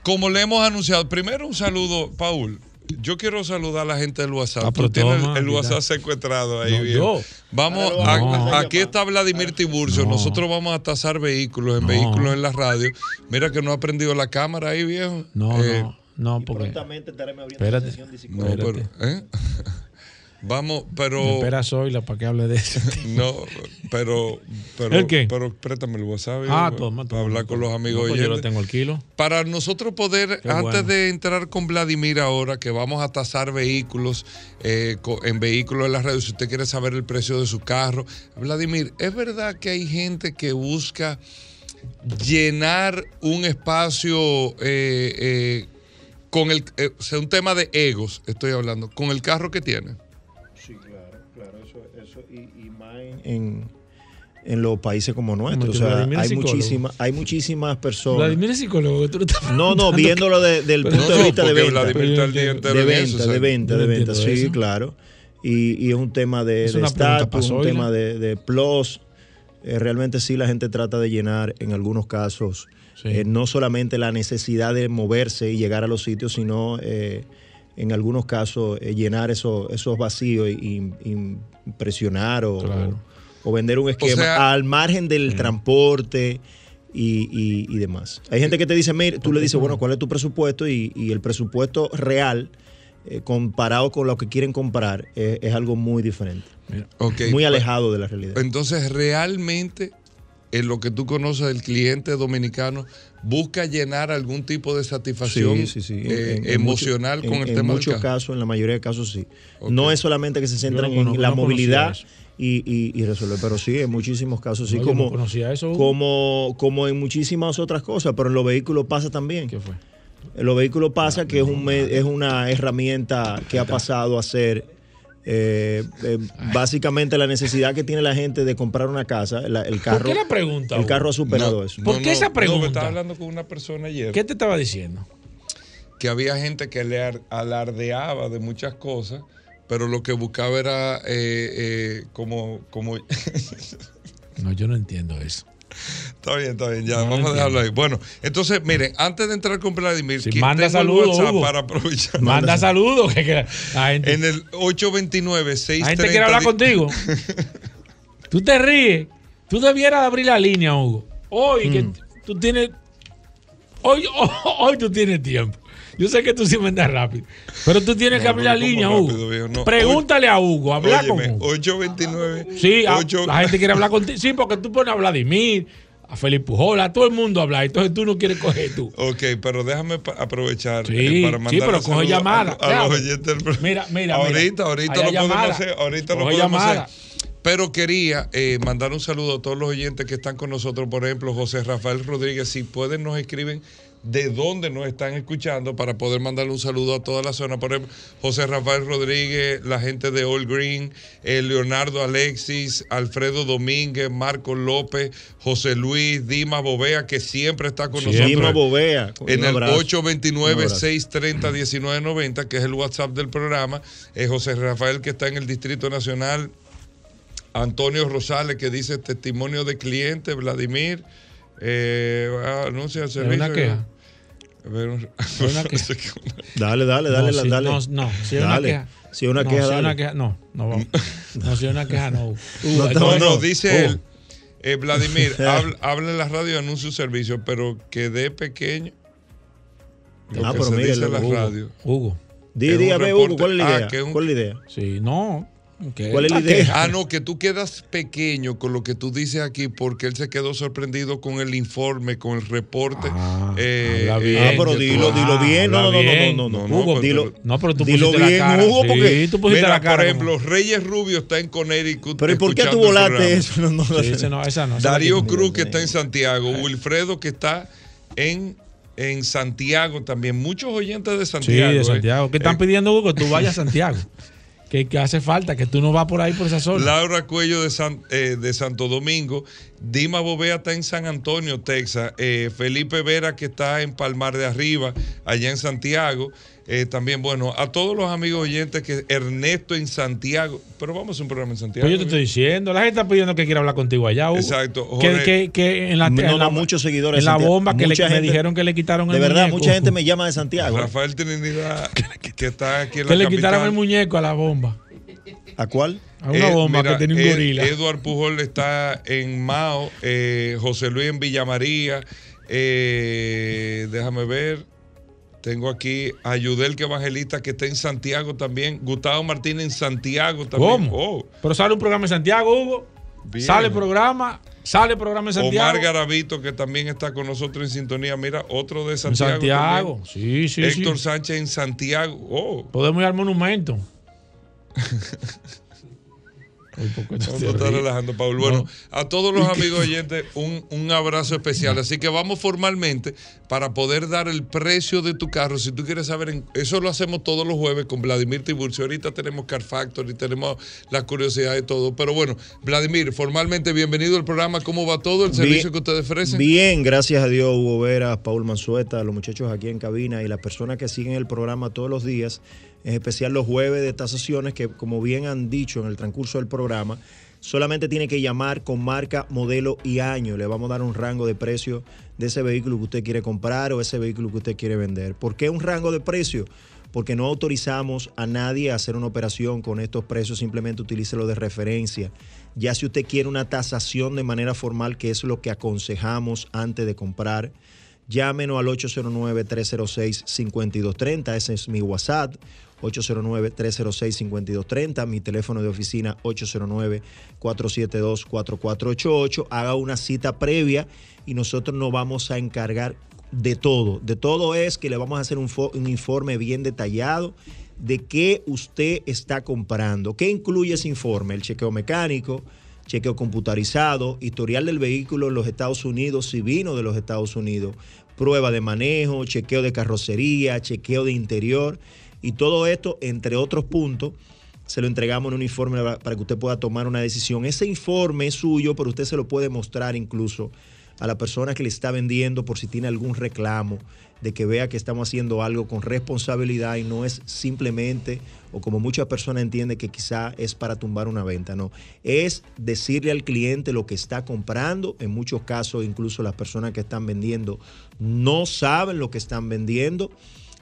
Como le hemos anunciado, primero un saludo, Paul. Yo quiero saludar a la gente del WhatsApp. Ah, pero toma, el. WhatsApp secuestrado ahí, No, viejo. yo. Vamos, a- aquí está Vladimir Tiburcio. No. Nosotros vamos a tasar vehículos en No. Vehículos en la Radio. Mira que no ha prendido la cámara ahí, viejo. No, Eh, no, no, Y porque. prontamente estaremos abriendo Espérate. sesión de No, pero, ¿eh? Vamos, pero. Espera Zoila para que hable de eso. No, pero. pero ¿El qué? Pero préstame el WhatsApp. ah, viejo, toma, Para toma. hablar con los amigos No, pues yo lo tengo el kilo. Para nosotros poder, Qué antes bueno. de entrar con Vladimir ahora, que vamos a tasar vehículos eh, en vehículos en la radio, si usted quiere saber el precio de su carro. Vladimir, ¿es verdad que hay gente que busca llenar un espacio eh, eh, con el, eh, o sea, un tema de egos, estoy hablando, con el carro que tiene? En, en, en los países como nuestros. O sea, Vladimir es hay, psicólogo. muchísimas hay muchísimas personas. Vladimir es psicólogo. que tú lo estás No, no, viéndolo de- del Pero- punto No, de vista de venta. Vladimir está el día De venta, eso, de venta, de venta, sí, eso. claro. Y, y es un tema de estatus, un tema de, de plus. Eh, realmente sí la gente trata de llenar en algunos casos Sí. eh, no solamente la necesidad de moverse y llegar a los sitios, sino eh, en algunos casos eh, llenar esos, esos vacíos y, y impresionar o, Claro. o vender un esquema sea- al margen del transporte y, y- y demás. Hay gente que te dice, mira, tú le dices, bueno, ¿cuál es tu presupuesto? Y, y el presupuesto real, eh, comparado con lo que quieren comprar, es algo muy diferente, muy pa- alejado de la realidad. Entonces, realmente, en lo que tú conoces del cliente dominicano, busca llenar algún tipo de satisfacción Sí, sí, sí. En- eh, en- en emocional mucho- con en- el en tema del muchos casos, en la mayoría de casos sí. No es solamente que se centran no en la no movilidad y, y, y resolver, pero sí, en muchísimos casos sí, como, eso. Como, como en muchísimas otras cosas, pero en los vehículos pasa también. ¿Qué fue? En los vehículos pasa que es, un, es una herramienta que ha pasado a ser eh, eh, básicamente la necesidad que tiene la gente de comprar una casa. la- el carro, qué la pregunta, El carro ha superado No, eso. ¿Por no, qué no, esa pregunta? me estaba hablando con una persona ayer ¿Qué te estaba diciendo? que había gente que le ar- alardeaba de muchas cosas, pero lo que buscaba era eh, eh, como, como No, yo no entiendo eso. Está bien, está bien, ya, No vamos a dejarlo ahí. Bueno, entonces, miren, antes de entrar con Vladimir, qui- manda saludos, para aprovechar. Manda saludos. Que, que la gente, En el 829 630 la gente quiere hablar contigo. tú te ríes. Tú debieras de abrir la línea, Hugo. Hoy que tú tienes. Hoy, hoy, tú tienes tiempo. Yo sé que tú sí me andas rápido. Pero tú tienes No, que abrir pero la ¿cómo línea, rápido, Hugo. viejo? No, Pregúntale a Hugo, habla con Óyeme, Hugo. 829 Sí, a- la gente quiere hablar contigo. Sí, porque tú pones a Vladimir, a Felipe Pujol, a todo el mundo a hablar. Entonces tú no quieres coger tú. Ok, pero déjame aprovechar Sí, eh, para sí, mandar pero un coge llamada. a, a los oyentes del programa. Mira, mira, Ahorita, mira. ahorita lo podemos hacer. Ahorita lo podemos llamada. hacer. Pero quería eh, mandar un saludo a todos los oyentes que están con nosotros. Por ejemplo, José Rafael Rodríguez. Si pueden, nos escriben de dónde nos están escuchando para poder mandarle un saludo a toda la zona. Por ejemplo, José Rafael Rodríguez, la gente de All Green, eh, Leonardo Alexis, Alfredo Domínguez, Marco López, José Luis, Dima Bovea, que siempre está con nosotros. Dima Bovea. En el abrazo. 829-630-1990, que es el WhatsApp del programa. Eh, José Rafael, que está en el Distrito Nacional. Antonio Rosales, que dice testimonio de cliente. Vladimir, eh, anuncia el ¿Es servicio. una queja? Dale, dale, dale, no, si, dale. No, no, si es una Dale. queja. Si es una no, queja, si dale. una queja, no, no, vamos. no, si es una queja, no. Uh, No, No, no, dice uh, él. eh, Vladimir, habla, habla en la radio y anuncia un servicio, pero que dé pequeño. Lo Ah, que pero se mire, dice en la Hugo. radio. Hugo. Di. Hugo, ¿cuál es la Ah, idea? un- ¿Cuál es la idea? Sí, no. ¿Cuál es la Una idea? Ah, no, que tú quedas pequeño con lo que tú dices aquí porque él se quedó sorprendido con el informe, con el reporte. Ah, eh, habla eh, bien. Ah, pero que dilo, dilo Ah, bien. No, no, no, no, no, no, No, Hugo, no, dilo. pero- No, pero tú Dilo pusiste bien, la cara. Hugo, sí, porque- tú pusiste Mira, la cara. por ejemplo, como- Reyes Rubio está en Connecticut. Pero ¿y por qué tú volaste eso? No, no, Sí, ese no, esa no. Darío. Cruz que está en Santiago, Wilfredo que está en, en Santiago también. Muchos oyentes de Sí, Santiago. de eh. Santiago. ¿Qué están Eh, pidiendo, Hugo? Que tú vayas a Santiago. que, hace falta, que tú no vas por ahí por esa zona. Laura Cuello de, eh, Santo Domingo, Dima Bovea está en San Antonio, Texas, eh, Felipe Vera que está en Palmar de Arriba, allá en Santiago, eh, también, bueno, a todos los amigos oyentes que Ernesto en Santiago, pero vamos a hacer un programa en Santiago. Pues yo te estoy diciendo, la gente está pidiendo que quiera hablar contigo allá, Hugo. Exacto, Que, Jorge. que, que en la, No, en la- no, muchos seguidores En la de Santiago. bomba que le, me dijeron que le quitaron De el verdad, muñeco. mucha gente me llama de Santiago. Rafael Trinidad, que está aquí en la Que le capital. quitaron el muñeco a la bomba. ¿A cuál? A una Eh, bomba mira, que tenía un eh, gorila. Eduard Pujol está en Mao, eh, José Luis en Villa María, eh, déjame ver. Tengo aquí a Yudel que Evangelista que está en Santiago también. Gustavo Martínez en Santiago también. ¿Cómo? Oh, Pero sale un programa en Santiago, Hugo. bien. Sale programa, sale programa en Santiago. Omar Garavito que también está con nosotros en sintonía. Mira, otro de en Santiago. Santiago. también. Sí, sí, Héctor sí. Sánchez en Santiago. Oh, Podemos ir al monumento. Uy, ¿por qué tú No, te no está ríes? relajando, Paul. Bueno, a todos los amigos oyentes, un, un abrazo especial. Así que vamos formalmente para poder dar el precio de tu carro. Si tú quieres saber, eso lo hacemos todos los jueves con Vladimir Tiburcio. Ahorita tenemos Car Factory, tenemos la curiosidad de todo. Pero bueno, Vladimir, formalmente bienvenido al programa. ¿Cómo va todo el servicio Bien- que ustedes ofrecen? Bien, gracias a Dios, Hugo Vera, Paul Manzueta, los muchachos aquí en cabina y las personas que siguen el programa todos los días, en especial los jueves de estas sesiones que, como bien han dicho en el transcurso del programa, solamente tiene que llamar con marca, modelo y año. Le vamos a dar un rango de precio de ese vehículo que usted quiere comprar o ese vehículo que usted quiere vender. ¿Por qué un rango de precio? Porque no autorizamos a nadie a hacer una operación con estos precios, simplemente utilícelo de referencia. Ya si usted quiere una tasación de manera formal, que es lo que aconsejamos antes de comprar, llámenos al 809-306-5230, ese es mi WhatsApp, 809-306-5230, mi teléfono de oficina 809-472-4488, haga una cita previa y nosotros nos vamos a encargar de todo. De todo es que le vamos a hacer un, un informe bien detallado de qué usted está comprando. ¿Qué incluye ese informe? El chequeo mecánico, chequeo computarizado, historial del vehículo en los Estados Unidos, si vino de los Estados Unidos, prueba de manejo, chequeo de carrocería, chequeo de interior y todo esto, entre otros puntos, se lo entregamos en un informe para que usted pueda tomar una decisión. Ese informe es suyo, pero usted se lo puede mostrar incluso a la persona que le está vendiendo por si tiene algún reclamo, de que vea que estamos haciendo algo con responsabilidad y no es simplemente, o como muchas personas entienden que quizá es para tumbar una venta, no. Es decirle al cliente lo que está comprando. En muchos casos, incluso las personas que están vendiendo no saben lo que están vendiendo.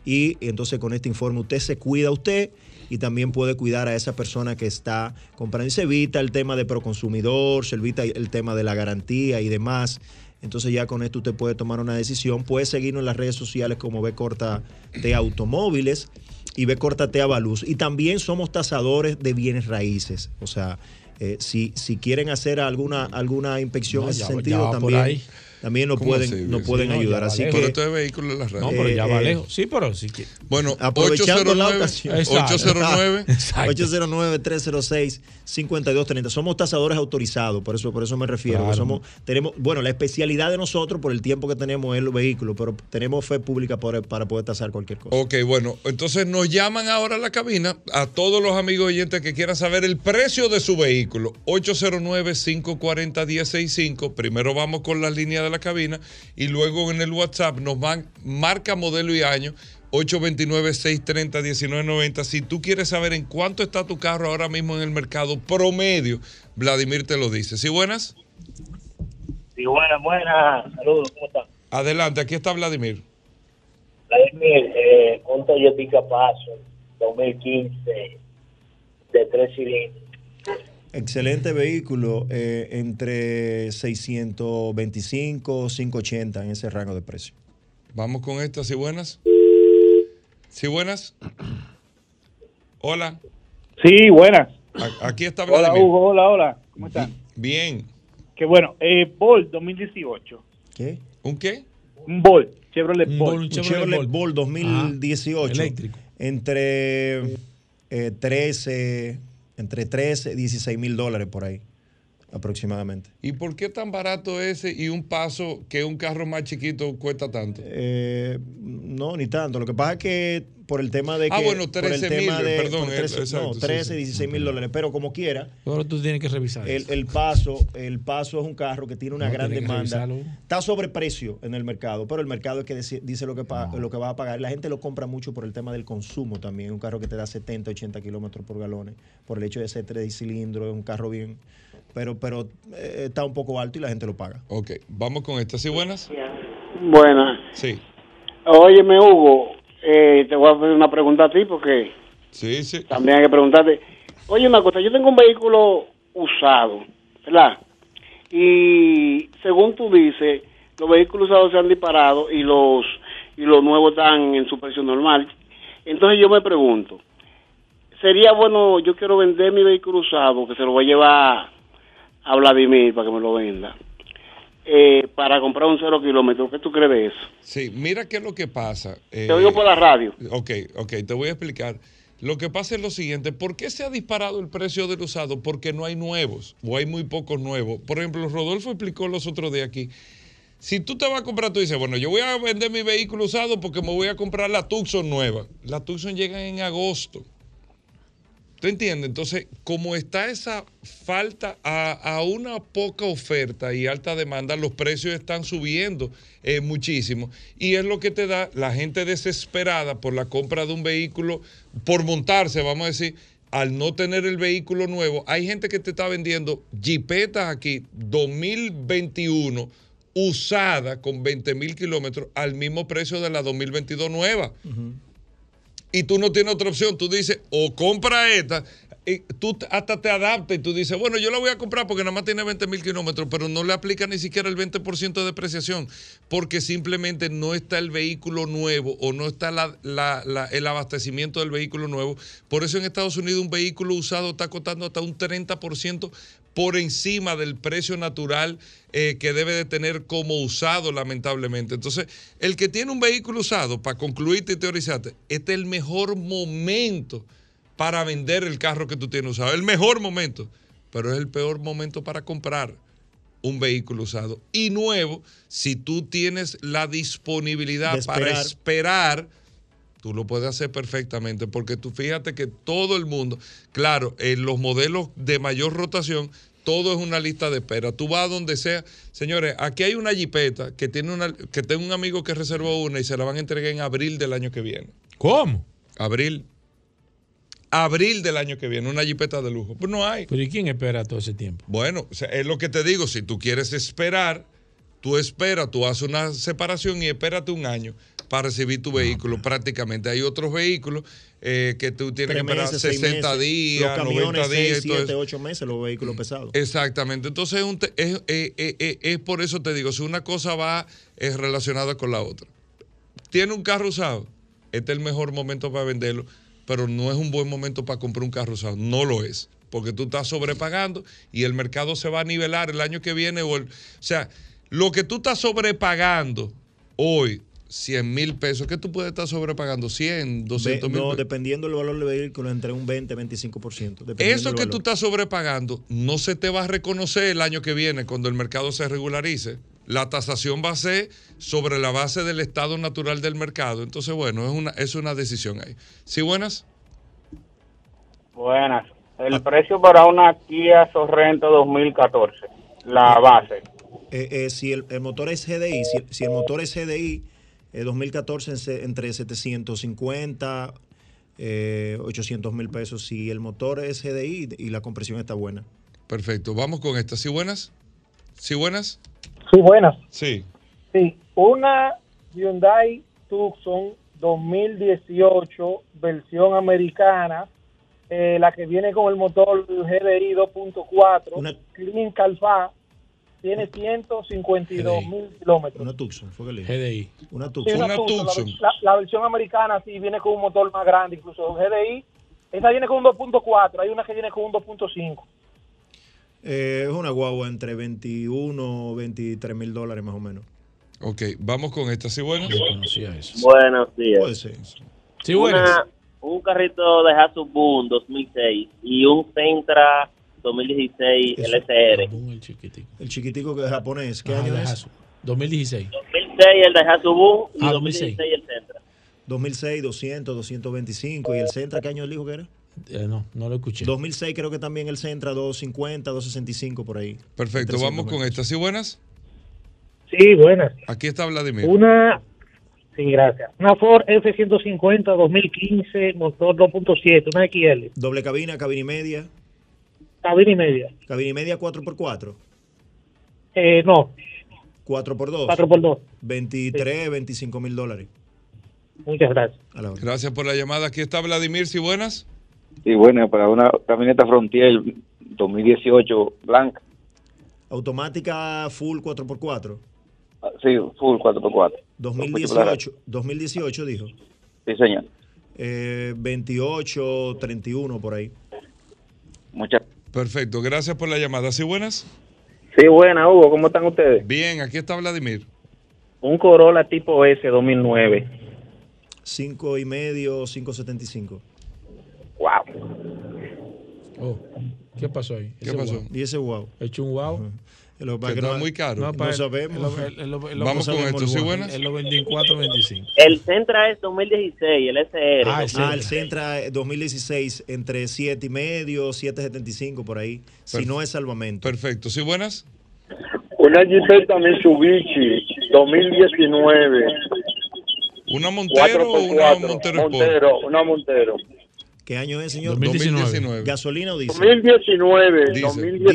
Y entonces con este informe usted se cuida usted y también puede cuidar a esa persona que está comprando. Y se evita el tema de proconsumidor, se evita el tema de la garantía y demás. Entonces ya con esto usted puede tomar una decisión. Puede seguirnos en las redes sociales como B Corta T Automóviles y B Corta T Avaluz. Y también somos tasadores de bienes raíces. O sea, Eh, si, si quieren hacer alguna, alguna inspección No, en ese ya- sentido, ya va por también, ahí. También nos ¿Cómo pueden, así, Luis? pueden Sí, no, ayudar. ya Así. Pero que esto es vehículo en la red. No, pero ya Eh, va eh, lejos. Sí, pero sí que. bueno, aprovechando la 809, ocasión. Exacto. 809 Exacto. 809-306-5230. Somos tasadores autorizados, por eso, por eso me refiero. que Claro. somos, tenemos, bueno, la especialidad de nosotros por el tiempo que tenemos en los vehículos, pero tenemos fe pública por- para poder tasar cualquier cosa. Ok, bueno, entonces nos llaman ahora a la cabina a todos los amigos oyentes que quieran saber el precio de su vehículo. 809-540-1065. Primero vamos con la línea de la cabina y luego en el WhatsApp nos van marca, modelo y año. 829-630-1990. Si tú quieres saber en cuánto está tu carro ahora mismo en el mercado promedio, Vladimir te lo dice. ¿Sí, buenas? Sí, buenas, buenas. Saludos, ¿cómo están? Adelante, aquí está Vladimir. Vladimir, eh, un Toyota Paso 2015 de tres cilindros. Excelente vehículo, eh, entre 625, 580 en ese rango de precio. Vamos con esta, ¿sí buenas? ¿Sí buenas? Hola, Sí, buenas. a- aquí está Hola, Vladimir. Hugo. Hola, hola. ¿Cómo están? Bien. Qué bueno. Eh, Bolt 2018. ¿Qué? ¿Un qué? Un Bolt. Chevrolet Un Bolt. Bolt, Un Chevrolet Chevrolet Bolt. Bolt 2018. Ajá, eléctrico. Entre eh, 13, entre 13 y 16 mil dólares por ahí, aproximadamente. ¿Y por qué tan barato ese y un paso que un carro más chiquito cuesta tanto? Eh, no, ni tanto. Lo que pasa es que por el tema de que. Ah, bueno, por el 13 tema mil, de- perdón, por eh, 13, exacto, no, sí, 13, sí. 16 mil dólares. Pero como quiera, Ahora tú tienes que revisar el, eso. el paso, el paso es un carro que tiene una No, gran demanda. Está sobreprecio en el mercado, pero el mercado es que dice, dice lo, que pa- lo que va a pagar. La gente lo compra mucho por el tema del consumo también. Un carro que te da 70, 80 kilómetros por galón, por el hecho de ser tres cilindros, es un carro bien. Pero, pero eh, está un poco alto y la gente lo paga. Ok, vamos con esta. ¿Sí buenas? Buenas. Sí. Óyeme, Hugo, eh, te voy a hacer una pregunta a ti porque Sí, sí. también hay que preguntarte. Oye, una cosa, yo tengo un vehículo usado, ¿verdad? Y según tú dices, los vehículos usados se han disparado y los y los nuevos están en su precio normal. Entonces yo me pregunto, sería bueno, yo quiero vender mi vehículo usado, que se lo voy a llevar a Vladimir para que me lo venda, eh, para comprar un cero kilómetro. ¿Qué tú crees de eso? Sí, mira qué es lo que pasa. eh, Te oigo por la radio. Ok, ok, te voy a explicar. Lo que pasa es lo siguiente, ¿por qué se ha disparado el precio del usado? Porque no hay nuevos o hay muy pocos nuevos. Por ejemplo, Rodolfo explicó los otros días aquí. Si tú te vas a comprar, tú dices, bueno, yo voy a vender mi vehículo usado porque me voy a comprar la Tucson nueva. La Tucson llega en agosto. ¿Tú entiendes? Entonces, como está esa falta a, una poca oferta y alta demanda, los precios están subiendo eh, muchísimo. Y es lo que te da la gente desesperada por la compra de un vehículo, por montarse, vamos a decir, al no tener el vehículo nuevo. Hay gente que te está vendiendo jipetas aquí 2021 usada con 20 mil kilómetros al mismo precio de la 2022 nueva y tú no tienes otra opción. Tú dices, o compra esta, tú hasta te adaptas y tú dices, bueno, yo la voy a comprar porque nada más tiene 20 mil kilómetros, pero no le aplica ni siquiera el 20% de depreciación, porque simplemente no está el vehículo nuevo o no está el abastecimiento del vehículo nuevo. Por eso en Estados Unidos un vehículo usado está costando hasta un 30% por encima del precio natural eh, que debe de tener como usado, lamentablemente. Entonces, el que tiene un vehículo usado, para concluirte y teorizarte, este es el mejor momento para vender el carro que tú tienes usado. El mejor momento, pero es el peor momento para comprar un vehículo usado. Y nuevo, si tú tienes la disponibilidad para esperar. Tú lo puedes hacer perfectamente, porque tú fíjate que todo el mundo, claro, en los modelos de mayor rotación, todo es una lista de espera. Tú vas a donde sea. Señores, aquí hay una jipeta que tiene una, que tengo un amigo que reservó una y se la van a entregar en abril del año que viene. ¿Cómo? Abril. Abril del año que viene, una jipeta de lujo. Pues no hay. Pero ¿y quién espera todo ese tiempo? Bueno, es lo que te digo, si tú quieres esperar, tú esperas, tú haces una separación y espérate un año para recibir tu vehículo prácticamente. Hay otros vehículos eh, que tú tienes Tres que esperar meses, seis 60 meses. días, los camiones, 90 días seis, y todo siete, eso. ocho meses, los vehículos pesados. Exactamente. Entonces es, un te- es, eh, eh, es por eso te digo, si una cosa va es relacionada con la otra. Tiene un carro usado, este es el mejor momento para venderlo, pero no es un buen momento para comprar un carro usado. No lo es. porque tú estás sobrepagando y el mercado se va a nivelar el año que viene. O, el- o sea, lo que tú estás sobrepagando hoy, 100 mil pesos, ¿qué tú puedes estar sobrepagando? 100, 200 Ve- mil No, pesos. dependiendo del valor del vehículo, entre un 20 y 25%. dependiendo Eso que valor. tú estás sobrepagando no se te va a reconocer el año que viene cuando el mercado se regularice. La tasación va a ser sobre la base del estado natural del mercado. Entonces, bueno, es una, es una decisión ahí. ¿Sí, buenas? Buenas. El precio para una Kia Sorrento 2014, la base. Eh, eh, si el, el motor es GDI, si, si el motor es GDI, eh, 2014 en se- entre 750, eh, 800 mil pesos. Si el motor es GDI y la compresión está buena. Perfecto. Vamos con esta. ¿Sí, buenas? ¿Sí, buenas? Sí, buenas. Sí. Sí, una Hyundai Tucson 2018, versión americana, eh, la que viene con el motor GDI 2.4, Clean Calfa, tiene 152 mil kilómetros. Una Tucson, fue que le GDI. Una Sí, Tucson. una Tucson. La, la- la versión americana sí viene con un motor más grande, incluso GDI. Esa viene con un 2.4, hay una que viene con un 2.5. Eh, es una guagua entre 21 o 23 mil dólares más o menos. Ok, vamos con esta. ¿Sí? Yo conocía eso. Buenos días. Puede ser. Sí, buenas. Una- un carrito de Hasubun 2006 y un Sentra 2016 LSR. El chiquitico que es japonés, ¿qué Ajá, año es? Hasu. 2016. 2006 el de Hasubun y Ah, 2016 el Sentra. 2006, 200, 225. ¿Y el Centra qué año dijo que era? Eh, no, no lo escuché. 2006 creo que también el Centra, 250, 265 por ahí. Perfecto. 300 Vamos con esta. ¿Sí, buenas? Sí, buenas. Aquí está Vladimir. Una, sí, gracias. Una Ford F-150 2015, motor 2.7, una XL, Doble cabina, cabina y media. Cabina y media. Cabina y media 4x4. Eh, no, 4x2. 4x2. 23, 25 mil dólares. Muchas gracias. A la hora. Gracias por la llamada. Aquí está Vladimir. ¿Sí, buenas? Sí, bueno, para una camioneta Frontier 2018 blanca. Automática full 4x4. Ah, Sí, full 4x4. 2018, 2018 dijo. Sí, señor. Eh, 28, 31 por ahí. Muchas Perfecto. Gracias por la llamada. ¿Sí, buenas? Sí, buena, Hugo, ¿cómo están ustedes? Bien, aquí está Vladimir. Un Corolla tipo S 2009. 5 y medio, 5.75. Wow. Oh, ¿Qué pasó ahí? ¿Qué pasó? Y ese wow. Hecho un wow. Lo Que está muy caro. No, para- sabemos. lo- él lo- Vamos no con esto. el ¿Sí, buenas? Vendió en 4.25. El Sentra es 2016, el SR. Ah, el Ah, el Centra eh, 2016 entre 7 y medio, 7.75 por ahí. Si Perfecto. no es salvamento. Perfecto. ¿Sí, buenas? Una Jeepeta Mitsubishi 2019. ¿Una Montero o una 4x4. Montero Sport? Montero, una Montero. ¿Qué año es, señor? 2019. ¿Gasolina o diésel? 2019, Diésel. 2019.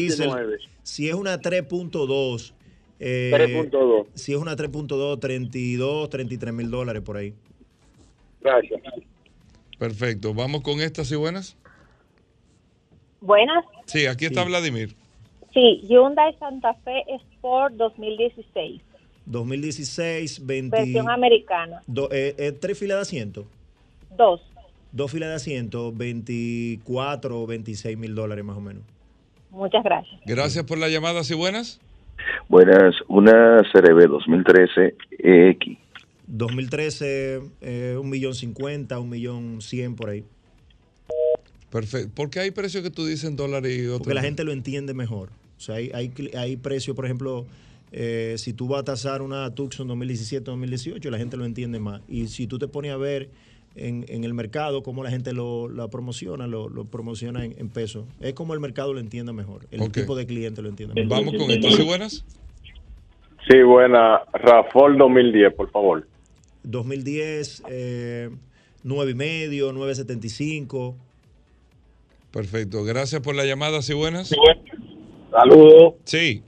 Diésel. Si es una 3.2. eh, 3.2. Si es una 3.2, 32, 33 mil dólares por ahí. Gracias. Perfecto. Vamos con esta. ¿Sí, buenas? Buenas. Sí, aquí está Vladimir. Sí, Hyundai Santa Fe Sport 2016, 2016, 20. versión americana. do- eh, eh, tres filas de asiento. Dos. Dos filas de asiento, 24 o 26 mil dólares más o menos. Muchas gracias. Gracias por la llamada. ¿Sí, buenas? Buenas, una CRB 2013 EX. 2013, eh, un millón cincuenta, un millón cien por ahí. Perfecto. ¿Por qué hay precios que tú dices en dólares y otros? Porque la gente lo entiende mejor. O sea, hay, hay, hay precios, por ejemplo, eh, si tú vas a tasar una Tucson 2017-2018, la gente lo entiende más. Y si tú te pones a ver en, en el mercado cómo la gente lo, la promociona, lo, lo promociona en, en pesos, es como el mercado lo entiende mejor. El tipo de cliente lo entiende mejor. Vamos con esto. ¿Sí, buenas? Sí, buena. Rafol 2010, por favor. 2010, eh, 9 y medio, 9.75. Perfecto. Gracias por la llamada. ¿Sí, buenas? Saludos. Sí.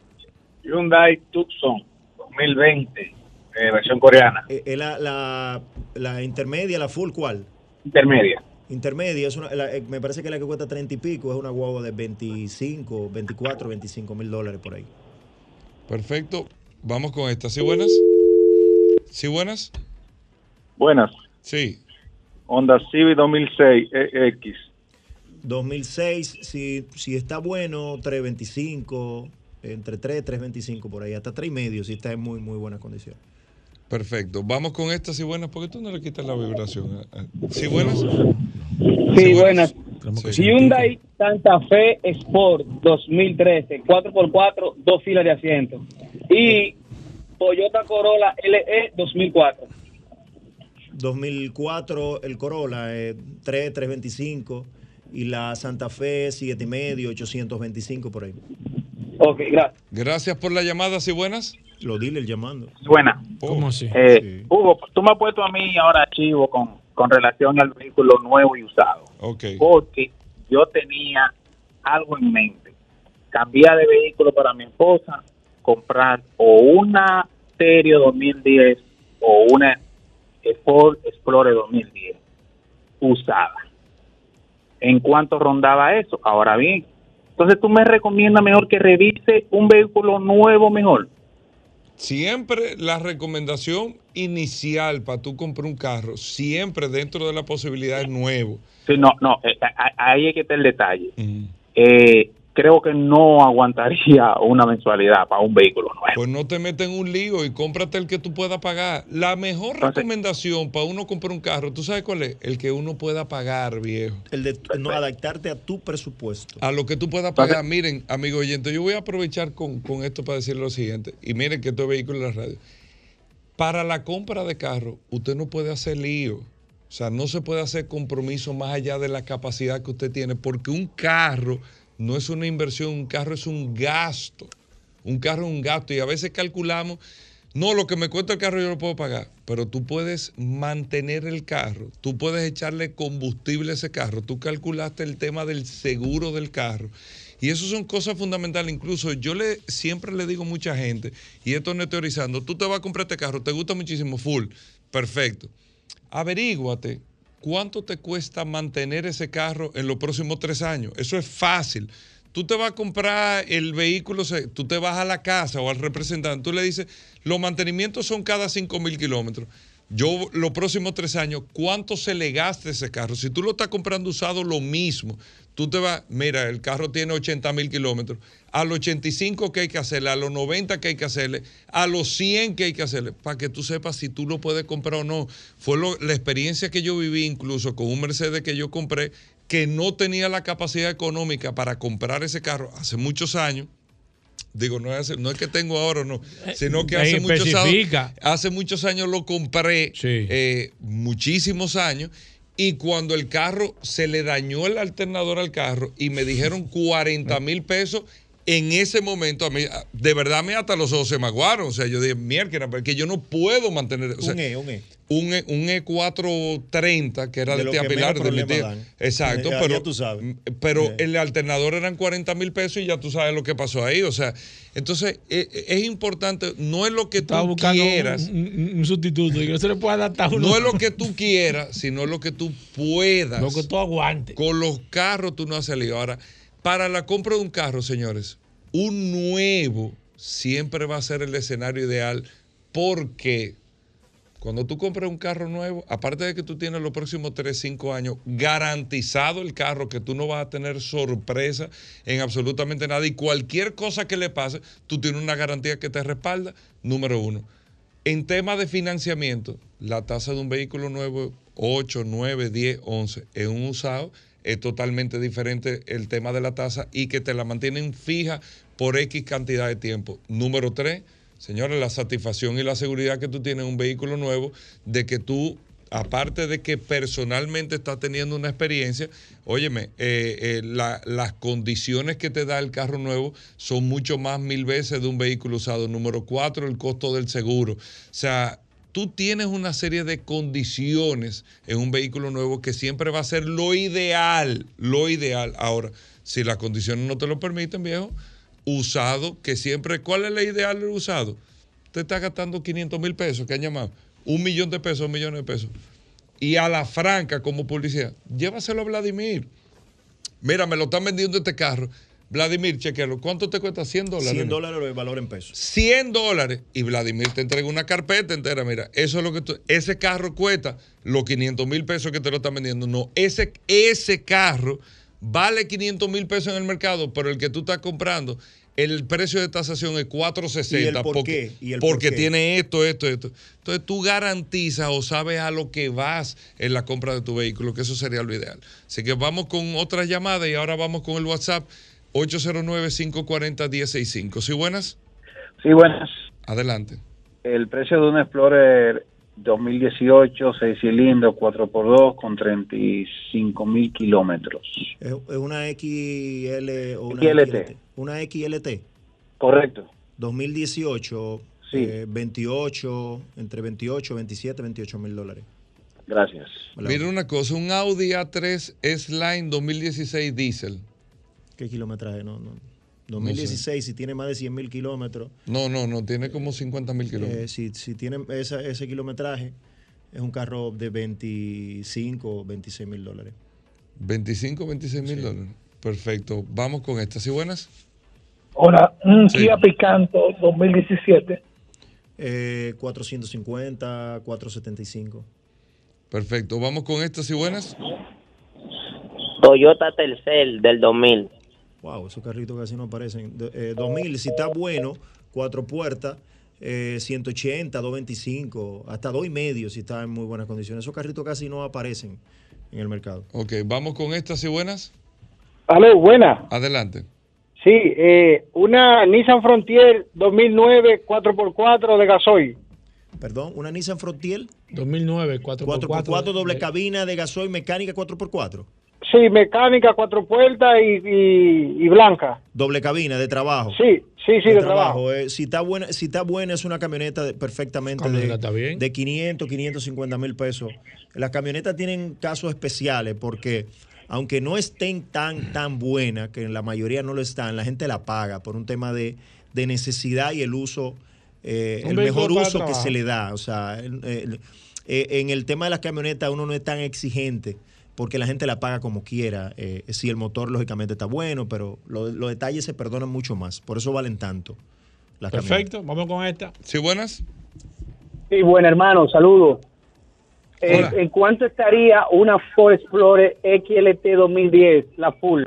Hyundai Tucson 2020, eh, versión coreana. Eh, eh, la, la, la intermedia, la full, ¿cuál? Intermedia. Intermedia, es una, la- eh, me parece que la que cuesta 30 y pico es una guagua de 25, 24, 25 mil dólares por ahí. Perfecto. Vamos con esta. ¿Sí, buenas? ¿Sí, buenas? Buenas. Sí. Honda Civic 2006 EX. 2006, si, si está bueno, 325, entre 3 y 325 por ahí, hasta 3 y medio si está en muy, muy buena condición. Perfecto. Vamos con estas y buenas, porque tú no le quitas la vibración. ¿Sí buenas? Sí, buenas. Hyundai Santa Fe Sport 2013, 4x4, dos filas de asiento. Y Toyota Corolla LE 2004. 2004 el Corolla, eh, 3, 325 y la Santa Fe 7 y medio, 825 por ahí. Ok, gracias. Gracias por la llamada, ¿sí buenas? Lo dile llamando. Buena. ¿Cómo así? Eh, Hugo, tú me has puesto a mí ahora archivo con, con relación al vehículo nuevo y usado. Ok. Porque yo tenía algo en mente. Cambiar de vehículo para mi esposa, comprar o una Stereo 2010 o una Ford Explorer 2010 usada. ¿En cuánto rondaba eso? Ahora bien, entonces tú me recomiendas mejor que revise un vehículo nuevo mejor. Siempre la recomendación inicial para tú comprar un carro, siempre dentro de la posibilidad nuevo. Sí, no, no, eh, ahí es que está el detalle. Eh, creo que no aguantaría una mensualidad para un vehículo nuevo. Pues no te metas en un lío y cómprate el que tú puedas pagar. La mejor recomendación para uno comprar un carro, ¿tú sabes cuál es? El que uno pueda pagar, viejo. El de no, adaptarte a tu presupuesto. A lo que tú puedas pagar. Miren, amigo oyente, yo voy a aprovechar con, con esto para decir lo siguiente. Y miren que esto es vehículo en la radio. Para la compra de carro, usted no puede hacer lío. O sea, no se puede hacer compromiso más allá de la capacidad que usted tiene, porque un carro no es una inversión, un carro es un gasto. Un carro es un gasto y a veces calculamos, no, lo que me cuesta el carro yo lo puedo pagar, pero tú puedes mantener el carro, tú puedes echarle combustible a ese carro, tú calculaste el tema del seguro del carro. Y eso son cosas fundamentales. Incluso yo le siempre le digo a mucha gente, y esto no es teorizando, tú te vas a comprar este carro, te gusta muchísimo, full, perfecto. Averíguate cuánto te cuesta mantener ese carro en los próximos tres años. Eso es fácil. Tú te vas a comprar el vehículo, tú te vas a la casa o al representante, tú le dices, los mantenimientos son cada 5 mil kilómetros. Yo, los próximos tres años, ¿cuánto se le gasta ese carro? Si tú lo estás comprando usado, lo mismo. Tú te vas, mira, el carro tiene 80 mil kilómetros. A los 85 que hay que hacerle, a los 90 que hay que hacerle, a los 100 que hay que hacerle, para que tú sepas si tú lo puedes comprar o no. Fue la experiencia que yo viví incluso con un Mercedes que yo compré, que no tenía la capacidad económica para comprar ese carro hace muchos años. Digo, no es, hace- no es que tengo ahora o no, sino que Eh, hace muchos, especifica. años, hace muchos años lo compré, eh, muchísimos años, y cuando el carro se le dañó el alternador al carro y me dijeron 40 mil pesos, en ese momento, a mí, de verdad, a mí hasta los ojos se me aguaron. O sea, yo dije, mierda, porque yo no puedo mantener. o sea, un E, un E. un, E- un E430 que era De de, tía Pilar, de mi tía. dan. Exacto, Ya- pero, ya tú sabes. pero el alternador eran 40 mil pesos y ya tú sabes lo que pasó ahí. O sea, entonces e- e- es importante, no es lo que Estaba tú quieras. un, un- un sustituto y que no se le pueda adaptar a uno. No es lo que tú quieras, sino lo que tú puedas. Lo que tú aguantes. Con los carros tú no has salido. Ahora, para la compra de un carro, señores, un nuevo siempre va a ser el escenario ideal porque cuando tú compras un carro nuevo, aparte de que tú tienes los próximos 3, 5 años garantizado el carro, que tú no vas a tener sorpresa en absolutamente nada y cualquier cosa que le pase, tú tienes una garantía que te respalda, número uno. En tema de financiamiento, la tasa de un vehículo nuevo, 8, 9, 10, 11, en un usado, es totalmente diferente el tema de la tasa y que te la mantienen fija por X cantidad de tiempo. Número 3, señores, la satisfacción y la seguridad que tú tienes en un vehículo nuevo, de que tú, aparte de que personalmente estás teniendo una experiencia, óyeme, eh, eh, la- las condiciones que te da el carro nuevo son mucho más mil veces de un vehículo usado. Número 4, el costo del seguro. O sea, tú tienes una serie de condiciones en un vehículo nuevo que siempre va a ser lo ideal, lo ideal. Ahora, si las condiciones no te lo permiten, viejo, usado, que siempre, ¿cuál es la ideal del usado? Usted está gastando 500 mil pesos, que han llamado, un millón de pesos, un millón de pesos. Y a la franca, como publicidad, llévaselo a Vladimir. Mira, me lo están vendiendo este carro. Vladimir, chequelo. ¿Cuánto te cuesta? 100 dólares. 100 dólares el valor en pesos. 100 dólares y Vladimir te entrega una carpeta entera. Mira, eso es lo que tú. Ese carro cuesta los 500 mil pesos que te lo están vendiendo. No, ese, ese carro vale 500 mil pesos en el mercado, pero el que tú estás comprando, el precio de tasación es 460. ¿Y el por porque, qué? ¿Y el porque por qué? tiene esto, esto, esto. Entonces tú garantizas o sabes a lo que vas en la compra de tu vehículo, que eso sería lo ideal. Así que vamos con otra llamada y ahora vamos con el WhatsApp 809-540-165. ¿Sí buenas? Sí, buenas. Adelante. El precio de un Explorer 2018, 6 cilindros, 4x2, con 35 mil kilómetros. Es una XL o una XLT. Una XLT. Correcto. 2018, Sí. eh, 28, entre 28, 27, 28 mil dólares. Gracias. Mira una cosa, un Audi A3 S-Line 2016 diésel. ¿Qué kilometraje? No, no. 2016, si tiene más de 100 mil kilómetros, No, no, no, tiene como 50 mil kilómetros. eh, si, si tiene esa- ese kilometraje, es un carro de 25 o 26 mil dólares. 25, 26 mil dólares. Perfecto. Vamos con esta. ¿Sí buenas? Hola, un Sí. Kia Picanto 2017. Eh, 450, 475. Perfecto. Vamos con esta. ¿Sí buenas? Toyota Tercel del 2000. Wow, esos carritos casi no aparecen. De- eh, 2000, si está bueno, cuatro puertas, eh, 180, 225, hasta dos y medio si está en muy buenas condiciones. Esos carritos casi no aparecen en el mercado. Ok, vamos con esta. ¿Sí buenas? Aló, buena. Adelante. Sí, eh, una Nissan Frontier 2009 4x4 de gasoil. Perdón, una Nissan Frontier 2009, 4x4. 4x4 doble de- cabina de gasoil mecánica 4x4. Sí, mecánica, cuatro puertas y, y- y blanca. Doble cabina de trabajo. Sí, sí, sí, de, trabajo. eh, si, está buena, si está buena, es una camioneta de- perfectamente de, Camioneta está bien. de 500, 550 mil pesos. Las camionetas tienen casos especiales porque, aunque no estén tan, tan buenas, que en la mayoría no lo están, la gente la paga por un tema de, de necesidad y el uso, eh, el mejor uso que se le da. O sea, el- el- eh, en el tema de las camionetas uno no es tan exigente porque la gente la paga como quiera. eh, si el motor lógicamente está bueno, pero lo- los detalles se perdonan mucho más. Por eso valen tanto. Las camionetas. Perfecto, vamos con esta. ¿Sí buenas? Sí, buen hermano, saludos. Eh, Hola. ¿En cuánto estaría una Ford Explorer XLT 2010, la full?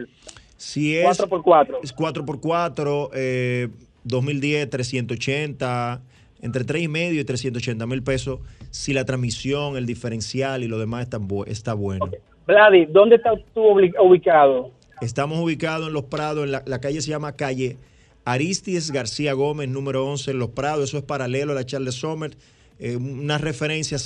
Si es 4x4. es 4x4, eh, 2010, 380, entre 3 y medio y 380 mil pesos. Si la transmisión, el diferencial y lo demás están bu- está bueno. Vladi, ¿dónde estás tú ubicado? Estamos ubicados en Los Prados, en la, la calle se llama calle Aristides García Gómez, número 11 en Los Prados. Eso es paralelo a la Charles Sommer. eh, una referencia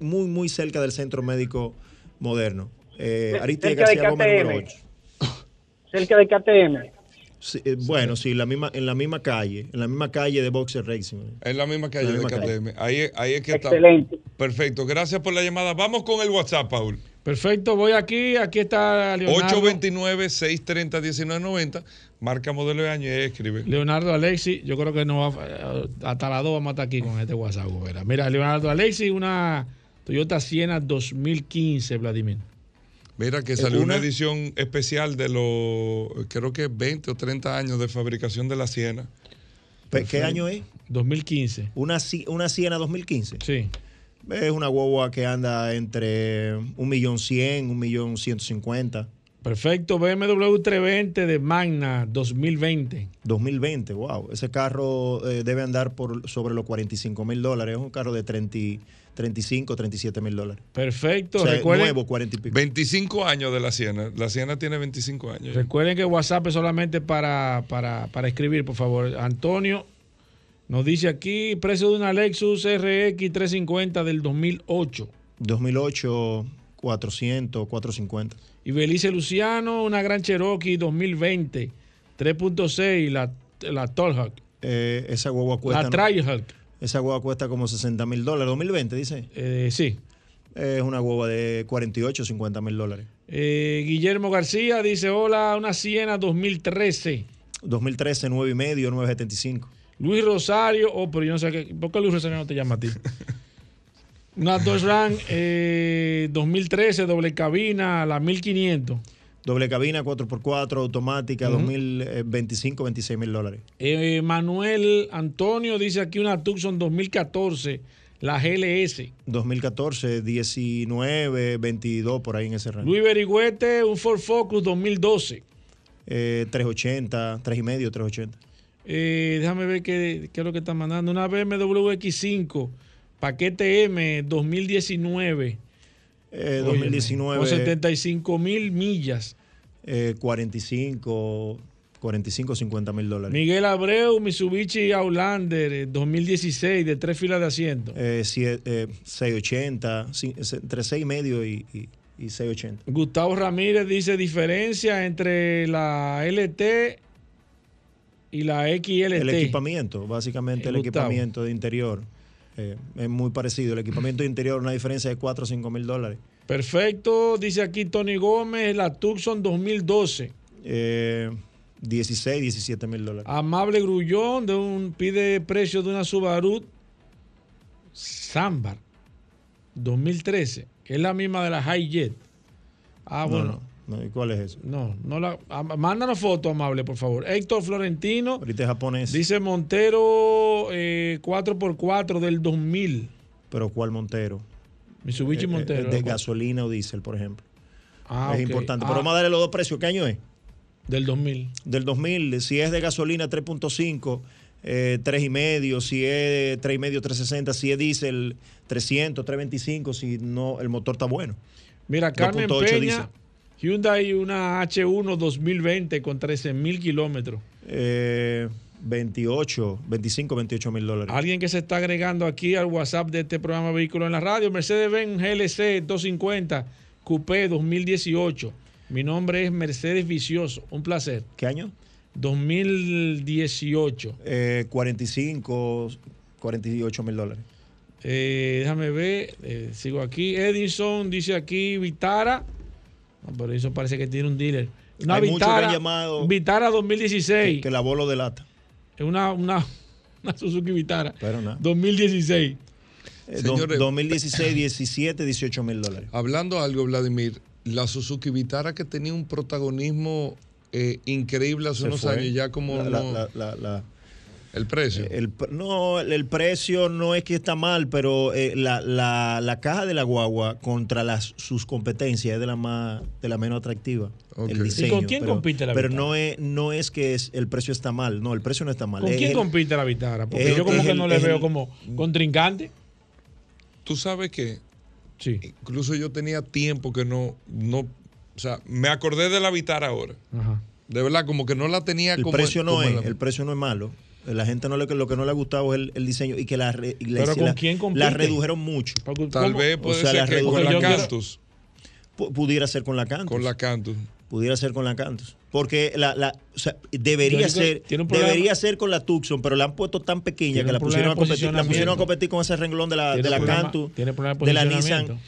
muy, muy cerca del Centro Médico Moderno. Eh, Aristides García Gómez, número KTM. 8. Cerca de KTM. Sí, eh, bueno, sí, la misma, en la misma calle, en la misma calle de Boxer Racing. En la misma calle La de calle. KTM. Ahí, ahí es que está. Excelente. Perfecto. Gracias por la llamada. Vamos con el WhatsApp, Paul. Perfecto, voy aquí. Aquí está Leonardo. 829-630-1990. Marca modelo de año y escribe. Leonardo Alexi, yo creo que no va a- hasta las dos vamos a estar aquí con este WhatsApp. Gobera. Mira, Leonardo Alexi, una Toyota Siena 2015, Vladimir. Mira que salió una, una- edición especial de los, creo que 20 o 30 años de fabricación de la Siena. ¿Qué año es? 2015. Una, una Siena 2015. Sí. Es una guagua que anda entre un millón cien, un millón ciento cincuenta. Perfecto, BMW 320 de Magna 2020. 2020, wow. Ese carro eh, debe andar por sobre los 45 mil dólares. Es un carro de 30, y- 35, 37 mil dólares. Perfecto, O sea, recuerden, nuevo, 40 y pico. 25 años de la Siena. La Siena tiene 25 años. recuerden que WhatsApp es solamente para, para, para escribir, por favor. Antonio nos dice aquí, precio de una Lexus RX 350 del 2008. 2008, 400, 450. Y Belice Luciano, una Gran Cherokee 2020, 3.6, la, la Tallhawk. Eh, esa guagua cuesta. La ¿no? Trailhawk. Esa guagua cuesta como 60 mil dólares. 2020, dice. Eh, sí. Es una guagua de 48, 50 mil dólares. Eh, Guillermo García dice, hola, una Siena 2013. 2013, 9 y medio, 975. Luis Rosario, oh, pero yo no sé qué, ¿por qué Luis Rosario no te llama a ti? Una Dodge Ram eh, 2013, doble cabina, la 1500. Doble cabina, 4x4, automática, Ujú. 2025, 26 mil dólares. Eh, Manuel Antonio dice aquí una Tucson 2014, La GLS. 2014, 19, 22, por ahí en ese rango. Luis Berigüete, un Ford Focus 2012. Eh, 380, 3 y medio, 380. Eh, déjame ver qué, qué es lo que está mandando. Una BMW X5, paquete M 2019. Eh, Óyeme, 2019. Con 75 mil millas. Eh, 45, 45, 50 mil dólares. Miguel Abreu, Mitsubishi Outlander eh, 2016, de tres filas de asiento. Eh, sie- eh, 680, sí, es entre 6 y medio y, y, y 680. Gustavo Ramírez dice diferencia entre la LT y la XLT. El equipamiento, básicamente el equipamiento de interior. eh, es muy parecido. El equipamiento de interior, una diferencia de 4 o 5 mil dólares. Perfecto, dice aquí Tony Gómez, la Tucson 2012. Eh, 16, 17 mil dólares. Amable Grullón de un, pide precio de una Subaru Sambar 2013, que es la misma de la Hi-Jet. Ah, No, bueno. no, no, ¿y ¿Cuál es eso? No, no la. ah, Mándanos foto, amable, por favor. Héctor Florentino. Ahorita es japonés. Dice Montero eh, 4x4 del 2000. Pero ¿cuál Montero? Mitsubishi Eh, eh, Montero. de ¿no? gasolina o diésel, por ejemplo. Ah, es ok. importante. Ah, Pero vamos a darle los dos precios. ¿Qué año es? Del 2000. Del 2000. Si es de gasolina 3.5, eh, 3,5. Si es 3,5, 360. Si es diésel 300, 325. Si no, el motor está bueno. Mira, Carmen 2.8 Peña, diésel. Hyundai una H1 2020 con 13 mil kilómetros. Eh, 28, 25, 28 mil dólares. Alguien que se está agregando aquí al WhatsApp de este programa Vehículos en la Radio, Mercedes-Benz GLC 250 Coupé 2018. Mi nombre es Mercedes Vicioso, un placer. ¿Qué año? 2018. Eh, 45, 48 mil dólares. Eh, déjame ver, eh, sigo aquí. Edison dice aquí Vitara. Pero eso parece que tiene un dealer. Una Hay muchos que han Vitara, llamado- Vitara 2016. Que, que la bolo delata. Es una, una, una Suzuki Vitara. Pero nada. 2016. Eh, Señores- 2016, 17, 18 mil dólares. Hablando algo, Vladimir, la Suzuki Vitara que tenía un protagonismo eh, increíble hace Se unos fue. años, ya como La- no- la- la- la- el precio. El, pr- no, el, el precio no es que está mal, pero eh, la, la- la caja de la guagua contra las, sus competencias es de la más de la menos atractiva. El ¿Y diseño. con quién pero, compite la Pero no es, no es que es- el precio está mal. No, el precio no está mal. ¿Con Es quién el- compite la Vitara? Porque es- yo como que el- no le veo el- como contrincante. Tú sabes que Sí. incluso yo tenía tiempo que no, no, o sea, me acordé de la Vitara ahora. Ajá. De verdad, como que no la tenía el como precio no como es, la- el precio no es malo. La gente no le, lo que no le ha gustado es el, el diseño y que la, re- y la- Pero ¿con la- quién la redujeron mucho. Tal ¿cómo? vez puede O sea, la ser que con redujeron- la quiero- Pudiera ser con la Cantus. Con la Cantus. Pudiera ser con la Cantus. Porque la, la, o sea, debería ser debería ser con la Tucson, pero la han puesto tan pequeña que la pusieron, a competir, la pusieron a competir con ese renglón de la, de la problema- Cantus, tiene problema de la. Nissan.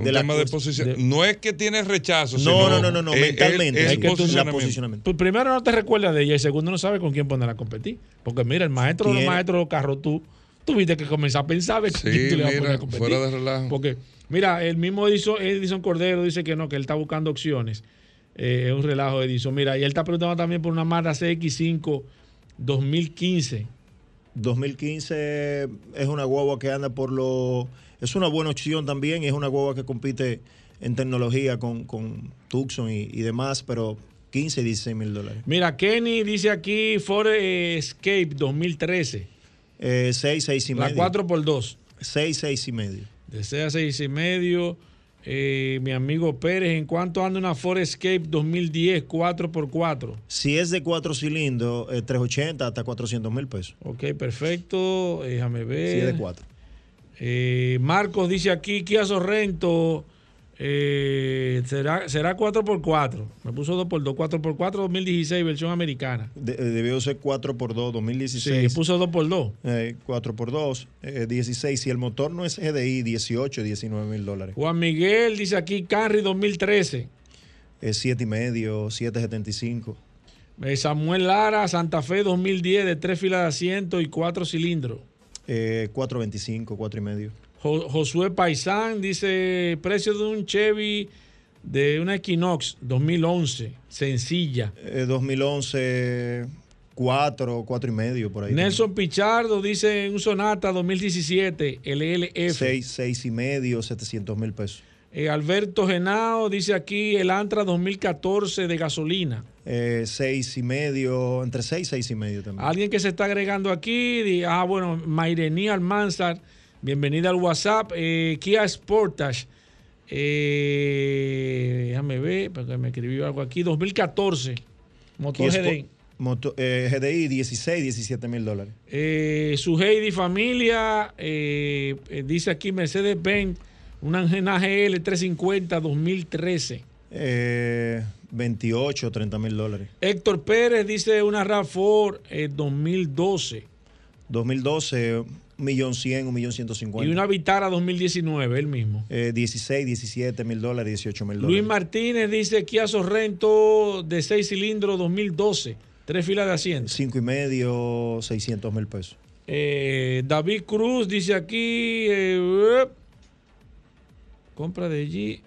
Un de la tema de cos- posición. de- no es que tiene rechazo. No, sino no, no, no, no, es- mentalmente. es- que tú- la posicionamiento. posicionamiento. Pues primero no te recuerdas de ella y segundo no sabes con quién ponerla a competir. Porque mira, el maestro de los maestros de los carros, tú tuviste que comenzar a pensar Sí, quién tú le vas a poner mira, a competir. fuera de relajo. Porque, mira, el mismo Edison, Edison Cordero dice que no, que él está buscando opciones. Eh, es un relajo de Edison. Mira, y él está preguntando también por una Mazda CX5 2015. 2015 es una guagua que anda por lo es una buena opción también, es una guagua que compite en tecnología con, con Tucson y, y demás, pero 15, 16 mil dólares. Mira, Kenny dice aquí Ford Escape 2013. Eh, 6, 6 y La medio. 4x2. 6, 6 y medio. De 6 a 6 y medio. Eh, mi amigo Pérez, ¿en cuánto anda una Ford Escape 2010 4x4? Si es de 4 cilindros, eh, 380 hasta 400 mil pesos. Ok, perfecto. Déjame ver. Si es de 4. Eh, Marcos dice aquí, Kia Sorrento, eh, será, será 4x4. Me puso 2x2. 4x4 2016, versión americana. De- eh, debió ser 4 por 2 2016. Sí, puso 2x2. Eh, 4 por 2 eh, 16. Si el motor no es GDI, 18, 19 mil dólares. Juan Miguel dice aquí, Camry 2013. Es 7 y medio, 7.75. Eh, Samuel Lara, Santa Fe 2010, de tres filas de asiento y cuatro cilindros. Eh, 4.25, 4 y medio. Jo- Josué Paisán dice, precio de un Chevy de una Equinox 2011, sencilla. Eh, 2011, cuatro, cuatro y medio por ahí. Nelson Pichardo dice un Sonata 2017 LLF. Seis, seis y medio, 700 mil pesos. Eh, Alberto Genao dice aquí el Antra 2014 de gasolina. Eh, seis y medio, entre seis, seis y medio también. Alguien que se está agregando aquí, ah, bueno, Mairení Almanzar, bienvenida al WhatsApp. Eh, Kia Sportage, eh, déjame ver, porque me escribió algo aquí, 2014, motor GDI. Moto- GDI 16, 17 mil dólares. Eh, su Heidi familia, dice aquí Mercedes-Benz, una Angena GL 350 2013. Eh, 28, 30 mil dólares. Héctor Pérez dice una RAV4 eh, 2012 2012, 1.100.000, 1.150.000. y una Vitara 2019, él mismo. Eh, 16, 17 mil dólares, 18 mil dólares. Luis Martínez dice Kia Sorrento de 6 cilindros 2012, tres filas de asiento. Cinco y medio, 600 mil pesos. Eh, David Cruz dice aquí, eh, compra de allí.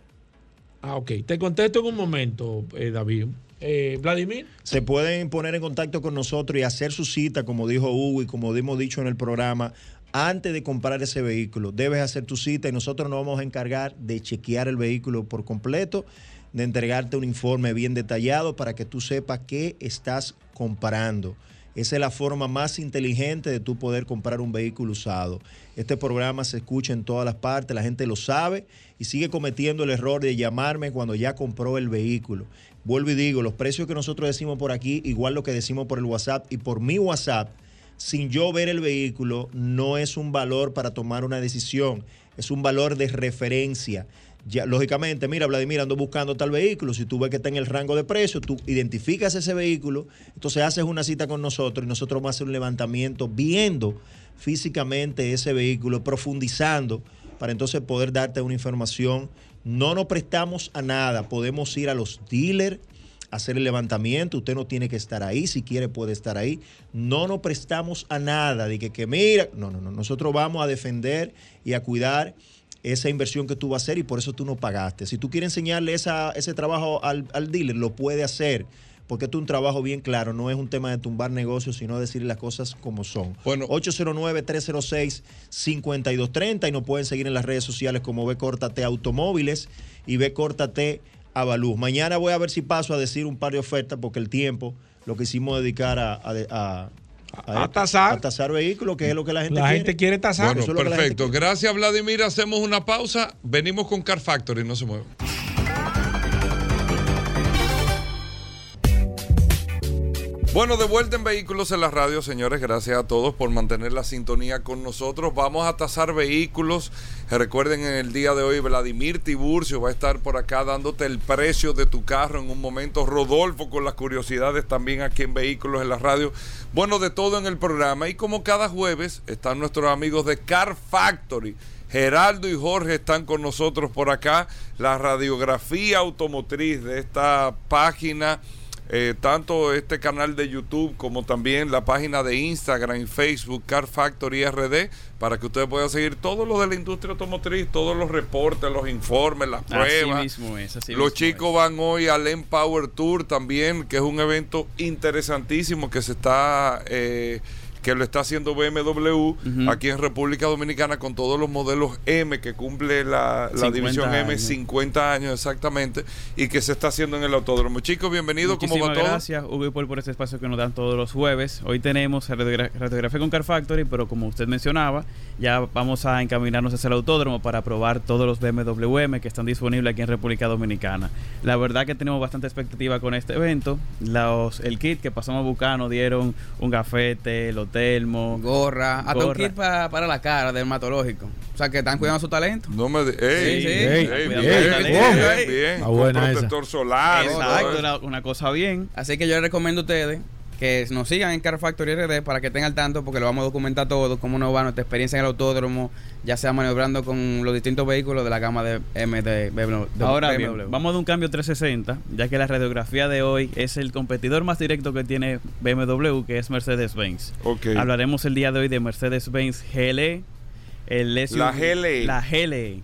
Ah, ok, te contesto en un momento, eh, David. Eh, Vladimir. Se pueden poner en contacto con nosotros y hacer su cita, como dijo Hugo y como hemos dicho en el programa, antes de comprar ese vehículo. Debes hacer tu cita y nosotros nos vamos a encargar de chequear el vehículo por completo, de entregarte un informe bien detallado para que tú sepas qué estás comparando. Esa es la forma más inteligente de tú poder comprar un vehículo usado. Este programa se escucha en todas las partes, la gente lo sabe y sigue cometiendo el error de llamarme cuando ya compró el vehículo. Vuelvo y digo, los precios que nosotros decimos por aquí, igual lo que decimos por el WhatsApp y por mi WhatsApp, sin yo ver el vehículo, no es un valor para tomar una decisión, es un valor de referencia. Lógicamente, mira, Vladimir, ando buscando tal vehículo. Si tú ves que está en el rango de precio, tú identificas ese vehículo, entonces haces una cita con nosotros y nosotros vamos a hacer un levantamiento viendo físicamente ese vehículo, profundizando, para entonces poder darte una información. No nos prestamos a nada, podemos ir a los dealers, hacer el levantamiento, usted no tiene que estar ahí, si quiere puede estar ahí. No nos prestamos a nada, de que, que mira, no, no, no, nosotros vamos a defender y a cuidar esa inversión que tú vas a hacer y por eso tú no pagaste. Si tú quieres enseñarle esa, ese trabajo al, al dealer, lo puede hacer. Porque esto es un trabajo bien claro, no es un tema de tumbar negocios, sino decirle las cosas como son. Bueno, 809-306-5230 y nos pueden seguir en las redes sociales como B Córtate Automóviles y B Córtate Avaluz. Mañana voy a ver si paso a decir un par de ofertas porque el tiempo lo que hicimos dedicar a, a, a, A tasar. a tasar vehículos, que es lo que la gente La quiere. gente quiere tasar. Bueno, la perfecto. Gracias, Vladimir. Hacemos una pausa. Venimos con Car Factory. No se muevan. Bueno, de vuelta en Vehículos en la Radio, señores. Gracias a todos por mantener la sintonía con nosotros. Vamos a tasar vehículos. Recuerden, en el día de hoy, Vladimir Tiburcio va a estar por acá dándote el precio de tu carro en un momento. Rodolfo con las curiosidades también aquí en Vehículos en la Radio. Bueno, de todo en el programa. Y como cada jueves, están nuestros amigos de Car Factory. Geraldo y Jorge están con nosotros por acá. La radiografía automotriz de esta página eh, tanto este canal de YouTube como también la página de Instagram y Facebook Car Factory RD para que ustedes puedan seguir todo lo de la industria automotriz, todos los reportes, los informes, las Así pruebas. mismo es, así los mismo chicos van hoy al Empower Tour también, que es un evento interesantísimo que se está eh, que lo está haciendo BMW aquí en República Dominicana con todos los modelos M que cumple la, la 50 división M años. 50 años exactamente y que se está haciendo en el autódromo. Chicos, bienvenidos, ¿cómo va todo? gracias, Hugo y Paul, por este espacio que nos dan todos los jueves. Hoy tenemos radiogra- radiografía con Car Factory, pero como usted mencionaba, ya vamos a encaminarnos hacia el autódromo para probar todos los BMW M que están disponibles aquí en República Dominicana. La verdad que tenemos bastante expectativa con este evento. Los, el kit que pasamos a buscar nos dieron un gafete, los termos, Gorra, hasta un gorra. kit pa- para la cara, dermatológico. O sea, que están cuidando su talento. No me de- ey, Sí, sí, ey, ey, bien, bien, Ey. bien. Está Con buena protector solar. y todo Exacto, una cosa bien. Así que yo les recomiendo a ustedes que nos sigan en Car Factory RD para que estén al tanto porque lo vamos a documentar todo, cómo nos va nuestra experiencia en el autódromo, ya sea maniobrando con los distintos vehículos de la gama de M de BMW. de Ahora BMW. bien, vamos de un cambio 360, ya que la radiografía de hoy es el competidor más directo que tiene BMW, que es Mercedes-Benz. Hablaremos el día de hoy de Mercedes-Benz GLE, el SUV La GLE. la GLE,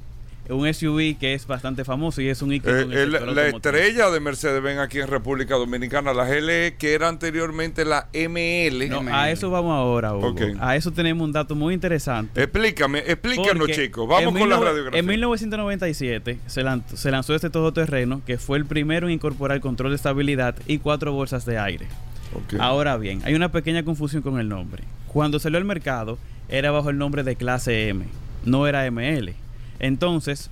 un SUV que es bastante famoso y es un ícono Eh, el la estrella de Mercedes-Benz aquí en República Dominicana, la GLE, que era anteriormente la ML. No, a eso vamos ahora, Hugo. A eso tenemos un dato muy interesante. Explícame, explícanos, Porque chicos. Vamos con la 19- radiografía. En 1997 se lanzó, se lanzó este todoterreno que fue el primero en incorporar control de estabilidad y cuatro bolsas de aire. Ahora bien, hay una pequeña confusión con el nombre. Cuando salió al mercado era bajo el nombre de clase M, no era ML. Entonces,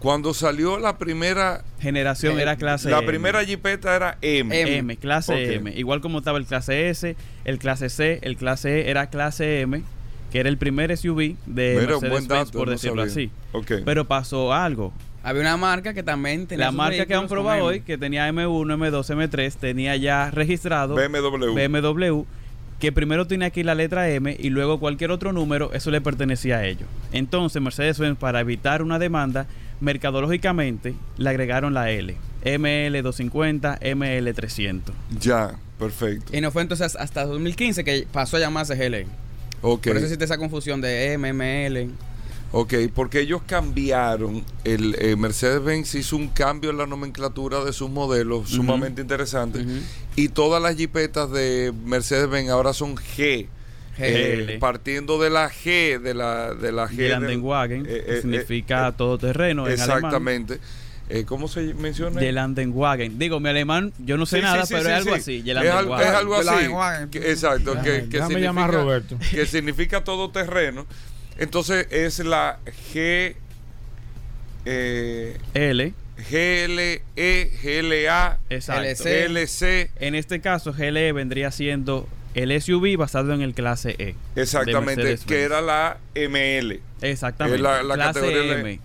cuando salió la primera generación Eh, era clase la M. primera jipeta era M. M, clase. M. Igual como estaba el clase S, el clase C, el clase E era clase M, que era el primer SUV de Mercedes buen Benz, dato, por no decirlo sabía. así. Pero pasó algo. Había una marca que también tenía La marca que han probado hoy, que tenía M1, M2, M3, tenía ya registrado BMW. BMW, que primero tenía aquí la letra M y luego cualquier otro número, eso le pertenecía a ellos. Entonces, Mercedes-Benz, para evitar una demanda, mercadológicamente le agregaron la L. ML250, ML300. Ya, perfecto. Y no fue entonces hasta 2015 que pasó a llamarse GLE. Ok. Por eso existe esa confusión de M, ML. Ok, porque ellos cambiaron, el eh, Mercedes-Benz hizo un cambio en la nomenclatura de sus modelos sumamente interesante y todas las jipetas de Mercedes-Benz ahora son G. eh, partiendo de la G, de la, de la G. del- Gelandenwagen, eh, que eh, significa todoterreno en alemán. Exactamente. Eh, ¿Cómo se menciona? Gelandenwagen. Digo, mi alemán, yo no sé Sí, nada, sí, sí, pero sí, es algo sí. así. Es, al- es algo así. Que- exacto. Que, que significa- Roberto. Que significa todoterreno. Entonces es la G. Eh, L. GLE, GLA, Exacto. GLC. En este caso, GLE vendría siendo el SUV basado en el clase E. Exactamente, que era la ML. Exactamente. La, la clase categoría M.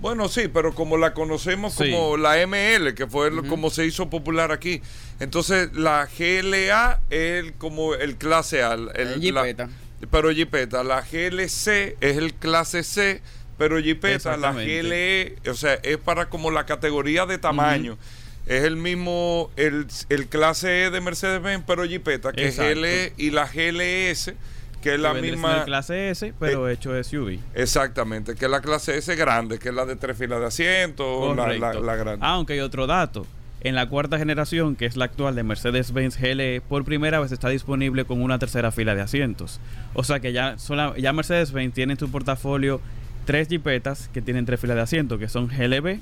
Bueno, sí, pero como la conocemos Sí. como la ML, que fue como se hizo popular aquí. Entonces, la GLA es el- como el clase A. El, El la-. Pero Jeepeta. La GLC es el clase C, pero Jeepeta, la. GLE, o sea, es para como la categoría de tamaño. Es el mismo, el, el clase E de Mercedes-Benz, pero Jeepeta, que Exacto. es GLE y la GLS, que es la Que misma... clase S, pero hecho SUV. Exactamente, que es la clase S grande, que es la de tres filas de asientos, la, la, grande. Aunque hay otro dato. En la cuarta generación, que es la actual de Mercedes-Benz GLE, por primera vez está disponible con una tercera fila de asientos. O sea que ya, sola- ya Mercedes-Benz tiene en su portafolio tres jipetas que tienen tres filas de asientos, que son GLB,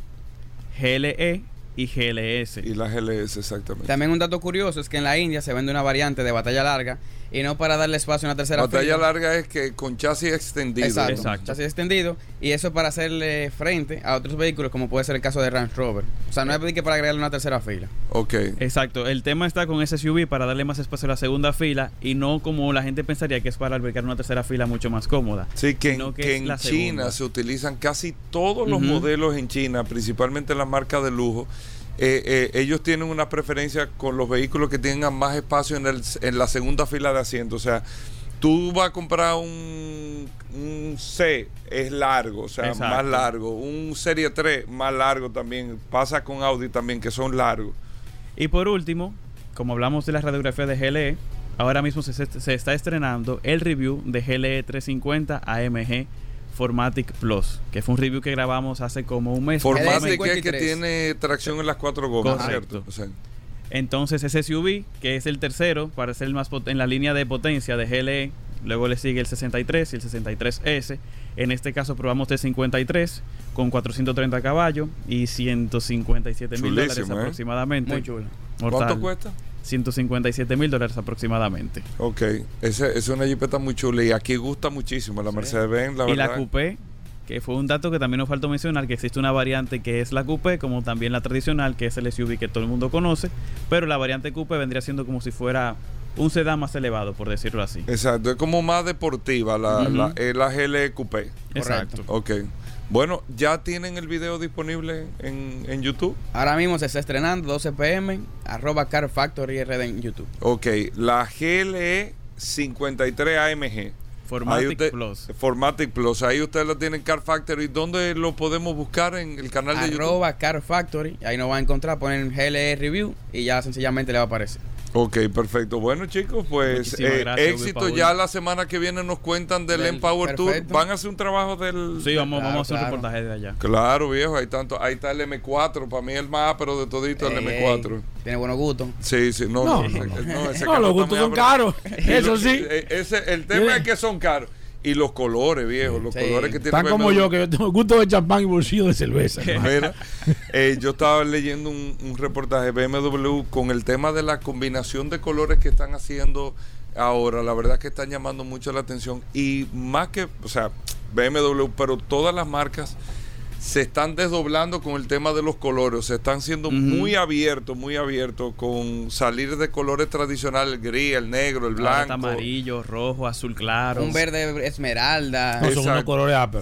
GLE y GLS. Y la GLS, exactamente. También un dato curioso es que en la India se vende una variante de batalla larga y no para darle espacio a una tercera Batalla fila. larga es que con chasis extendido. Exacto, chasis extendido y eso para hacerle frente a otros vehículos como puede ser el caso de Range Rover. O sea, no es que para agregarle una tercera fila. Ok. Exacto, el tema está con ese SUV para darle más espacio a la segunda fila y no como la gente pensaría que es para albergar una tercera fila mucho más cómoda. Sí, que, sino que es en China segunda. se utilizan casi todos los modelos en China, principalmente la marca de lujo. Eh, eh, ellos tienen una preferencia con los vehículos que tengan más espacio en, el, en la segunda fila de asiento. O sea, tú vas a comprar un, un C, es largo, o sea, Exacto. más largo. Un Serie 3, más largo también. Pasa con Audi también, que son largos. Y por último, como hablamos de la radiografía de GLE, ahora mismo se, se está estrenando el review de GLE 350 AMG Formatic Plus, que fue un review que grabamos hace como un mes. Formatic es que tiene tracción en las cuatro gomas, Correcto. ¿cierto? O sea, Entonces ese SUV, que es el tercero, para ser el más pot- en la línea de potencia de GLE, luego le sigue el 63 y el 63S. En este caso probamos de 53 con 430 caballos y 157 mil dólares ¿eh? aproximadamente. Muy chulo. Mortal. ¿Cuánto cuesta? 157 mil dólares aproximadamente. Ok, esa es una jipeta muy chula y aquí gusta muchísimo la Mercedes-Benz, la y verdad. la Coupé, que fue un dato que también nos faltó mencionar, que existe una variante que es la Coupé, como también la tradicional, que es el SUV que todo el mundo conoce, pero la variante Coupé vendría siendo como si fuera un sedán más elevado, por decirlo así. Exacto, es como más deportiva la, la, la GL Coupé. Exacto. Ok. Bueno, ¿ya tienen el video disponible en, en YouTube? Ahora mismo se está estrenando 12 pm, arroba Car Factory RD en YouTube. Ok, la GLE 53 AMG. Formatic usted- Plus. Formatic Plus. Ahí ustedes lo tienen Car Factory. ¿Dónde lo podemos buscar? En el canal de YouTube. Arroba Car Factory, ahí nos va a encontrar, ponen GLE Review y ya sencillamente le va a aparecer. Ok, perfecto. Bueno, chicos, pues eh, gracias, éxito. Ya la semana que viene nos cuentan del, Del- Empower Tour. Van a hacer un trabajo del. Sí, vamos, Claro, vamos a hacer un reportaje de allá. Claro, viejo, hay tanto, ahí está el M4, para mí el más pero de todito el Ey, M4. Tiene buenos gustos. Sí, sí, no, No, no, no, ese- no. ese No, carro los gustos son caros. Eso sí. eh, ese, el tema es que son caros. Y los colores, viejo, los Sí. colores que tiene Están como BMW. yo, que yo tengo gusto de champán y bolsillo de cerveza. Mira, eh, yo estaba leyendo un, un reportaje de BMW con el tema de la combinación de colores que están haciendo ahora. La verdad que están llamando mucho la atención. Y más que, o sea, BMW, pero todas las marcas se están desdoblando con el tema de los colores. Se están siendo muy abiertos, muy abiertos con salir de colores tradicionales, el gris, el negro, el blanco. amarillo, rojo, azul claro. Un verde esmeralda. Exacto.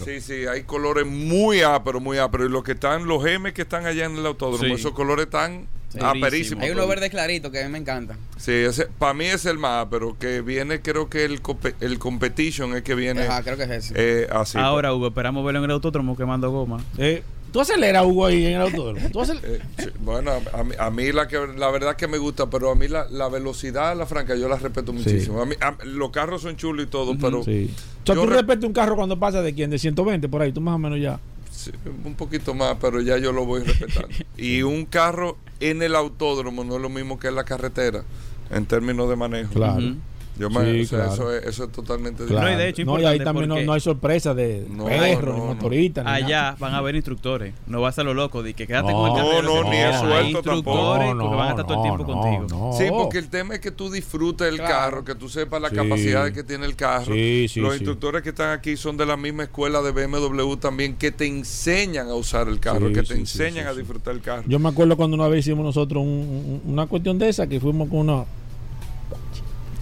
Sí, sí, hay colores muy áperos, muy áperos. Y los que están, los M que están allá en el autódromo, Sí. esos colores están aperísimos. Hay uno verde clarito que a mí me encanta. Sí, ese, para mí es el más ápero, que viene, creo que el, el competition es que viene. Ajá, creo que es ese. eh, así. Ahora, Hugo, esperamos verlo en el autódromo quemando goma. Eh, Tú aceleras, Hugo, ahí en el autódromo. Tú Eh, sí, bueno, a mí, a mí la que la verdad que me gusta, pero a mí la, la velocidad, la franca, yo la respeto muchísimo. A mí, a- los carros son chulos y todo, pero Sí. O sea, yo tú re- respetas un carro cuando pasa de quién? De 120 por ahí, tú más o menos ya. Sí, un poquito más, pero ya yo lo voy respetando. y un carro en el autódromo no es lo mismo que en la carretera, en términos de manejo. Claro. Yo me- Sí, o sea, claro. eso, es, eso es totalmente Claro. diferente. no, y ahí también no, no hay sorpresa de No, perro, no, ni no. motorista. ni Allá nada. van a haber instructores. No va a ser lo loco de que quédate No, con el carrero. no, que ni es Hay suelto tampoco. instructores No, porque van a estar todo el no, tiempo no, contigo. Sí, porque el tema es que tú disfrutes el Claro. carro, que tú sepas la Sí. capacidad que tiene el carro. Sí, sí, Los sí. instructores que están aquí son de la misma escuela de BMW también, que te enseñan a usar el carro, Sí, que te enseñan sí, a disfrutar el carro. Yo me acuerdo cuando una vez hicimos nosotros un- un- una cuestión de esa, que fuimos con una...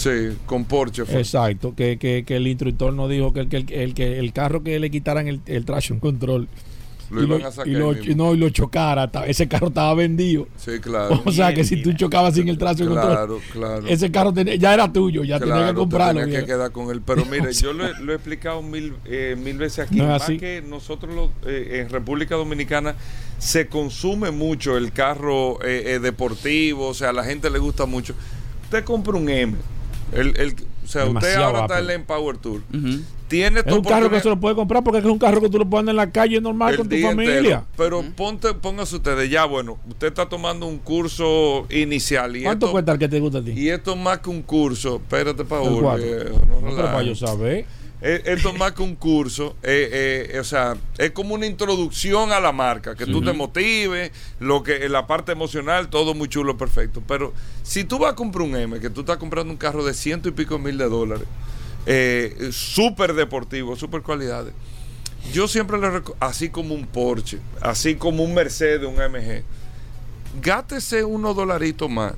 Sí, con Porsche. fue. Exacto, que, que, que el instructor nos dijo que el, que el, que el carro que le quitaran el, el traction control Lo y, iban lo, a sacar y, lo, no, y lo chocara, ese carro estaba vendido. Sí, claro. O sea que si tú chocabas sin el Claro, control, claro. ese carro tenía- ya era tuyo, ya que Claro, te comprarlo. tenías que quedar con él. Pero mire, yo lo, he- lo he explicado mil, eh, mil veces aquí. No más así. que nosotros los, eh, en República Dominicana se consume mucho el carro eh, eh, deportivo, o sea, a la gente le gusta mucho. Usted compra un M. El, el- o sea, usted ahora está en el Empower Tour. Tiene Es tu un carro que se lo puede comprar porque es un carro que tú lo puedes andar en la calle normal el con tu familia. entero. Pero ponte, póngase ustedes ya, bueno, usted está tomando un curso inicial y ¿Cuánto esto, cuesta el que te gusta a ti? y esto es más que un curso. Espérate, Paul. No No, para yo saber. Esto es más que un curso, eh, eh, o sea, es como una introducción a la marca, que tú te motives, lo que la parte emocional, todo muy chulo, perfecto. Pero si tú vas a comprar un M, que tú estás comprando un carro de ciento y pico mil de dólares, eh, súper deportivo, súper cualidades, yo siempre le así como un Porsche, así como un Mercedes, un AMG, gátese unos dolaritos más,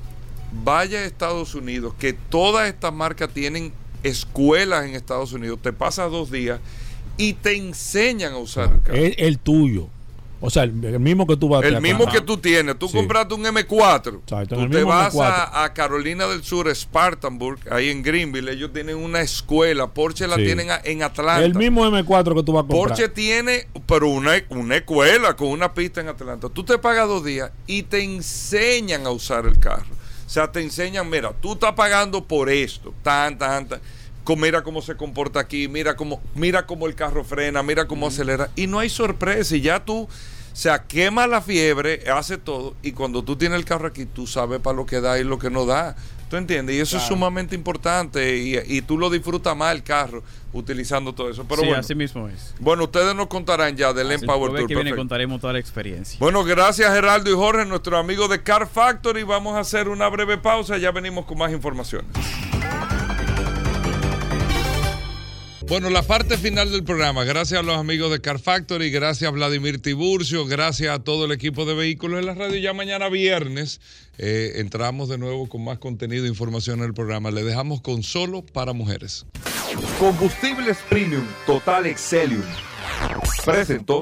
vaya a Estados Unidos, que todas estas marcas tienen escuelas en Estados Unidos, te pasas dos días y te enseñan a usar el carro. Es el tuyo. O sea, el, el mismo que tú vas a El mismo que tú tienes, tú Sí. compraste un M4, Exacto, tú el te vas M4. a, a Carolina del Sur, Spartanburg, ahí en Greenville, ellos tienen una escuela, Porsche la Sí. tienen a- en Atlanta. El mismo M4 que tú vas a comprar. Porsche tiene, pero una, una escuela con una pista en Atlanta. Tú te pagas dos días y te enseñan a usar el carro. O sea, te enseñan, mira, tú estás pagando por esto, tan, tan, tan. Mira cómo se comporta aquí, mira cómo, mira cómo el carro frena, mira cómo acelera. Y no hay sorpresa. Y ya tú, o sea, quema la fiebre, hace todo. Y cuando tú tienes el carro aquí, tú sabes para lo que da y lo que no da. ¿Tú entiendes? Y eso es sumamente importante. Y, y tú lo disfrutas más el carro utilizando todo eso. Pero sí, bueno, así mismo es. bueno, ustedes nos contarán ya del Empower Tour. que viene perfecto. contaremos toda la experiencia. Bueno, gracias Geraldo y Jorge, nuestros amigos de Car Factory. Vamos a hacer una breve pausa, ya venimos con más informaciones. Bueno, la parte final del programa. Gracias a los amigos de Car Factory, gracias a Vladimir Tiburcio, gracias a todo el equipo de vehículos en la radio. Ya mañana viernes eh, entramos de nuevo con más contenido e información en el programa. Le dejamos con solo para mujeres. Combustibles Premium Total Excelium. Presentó.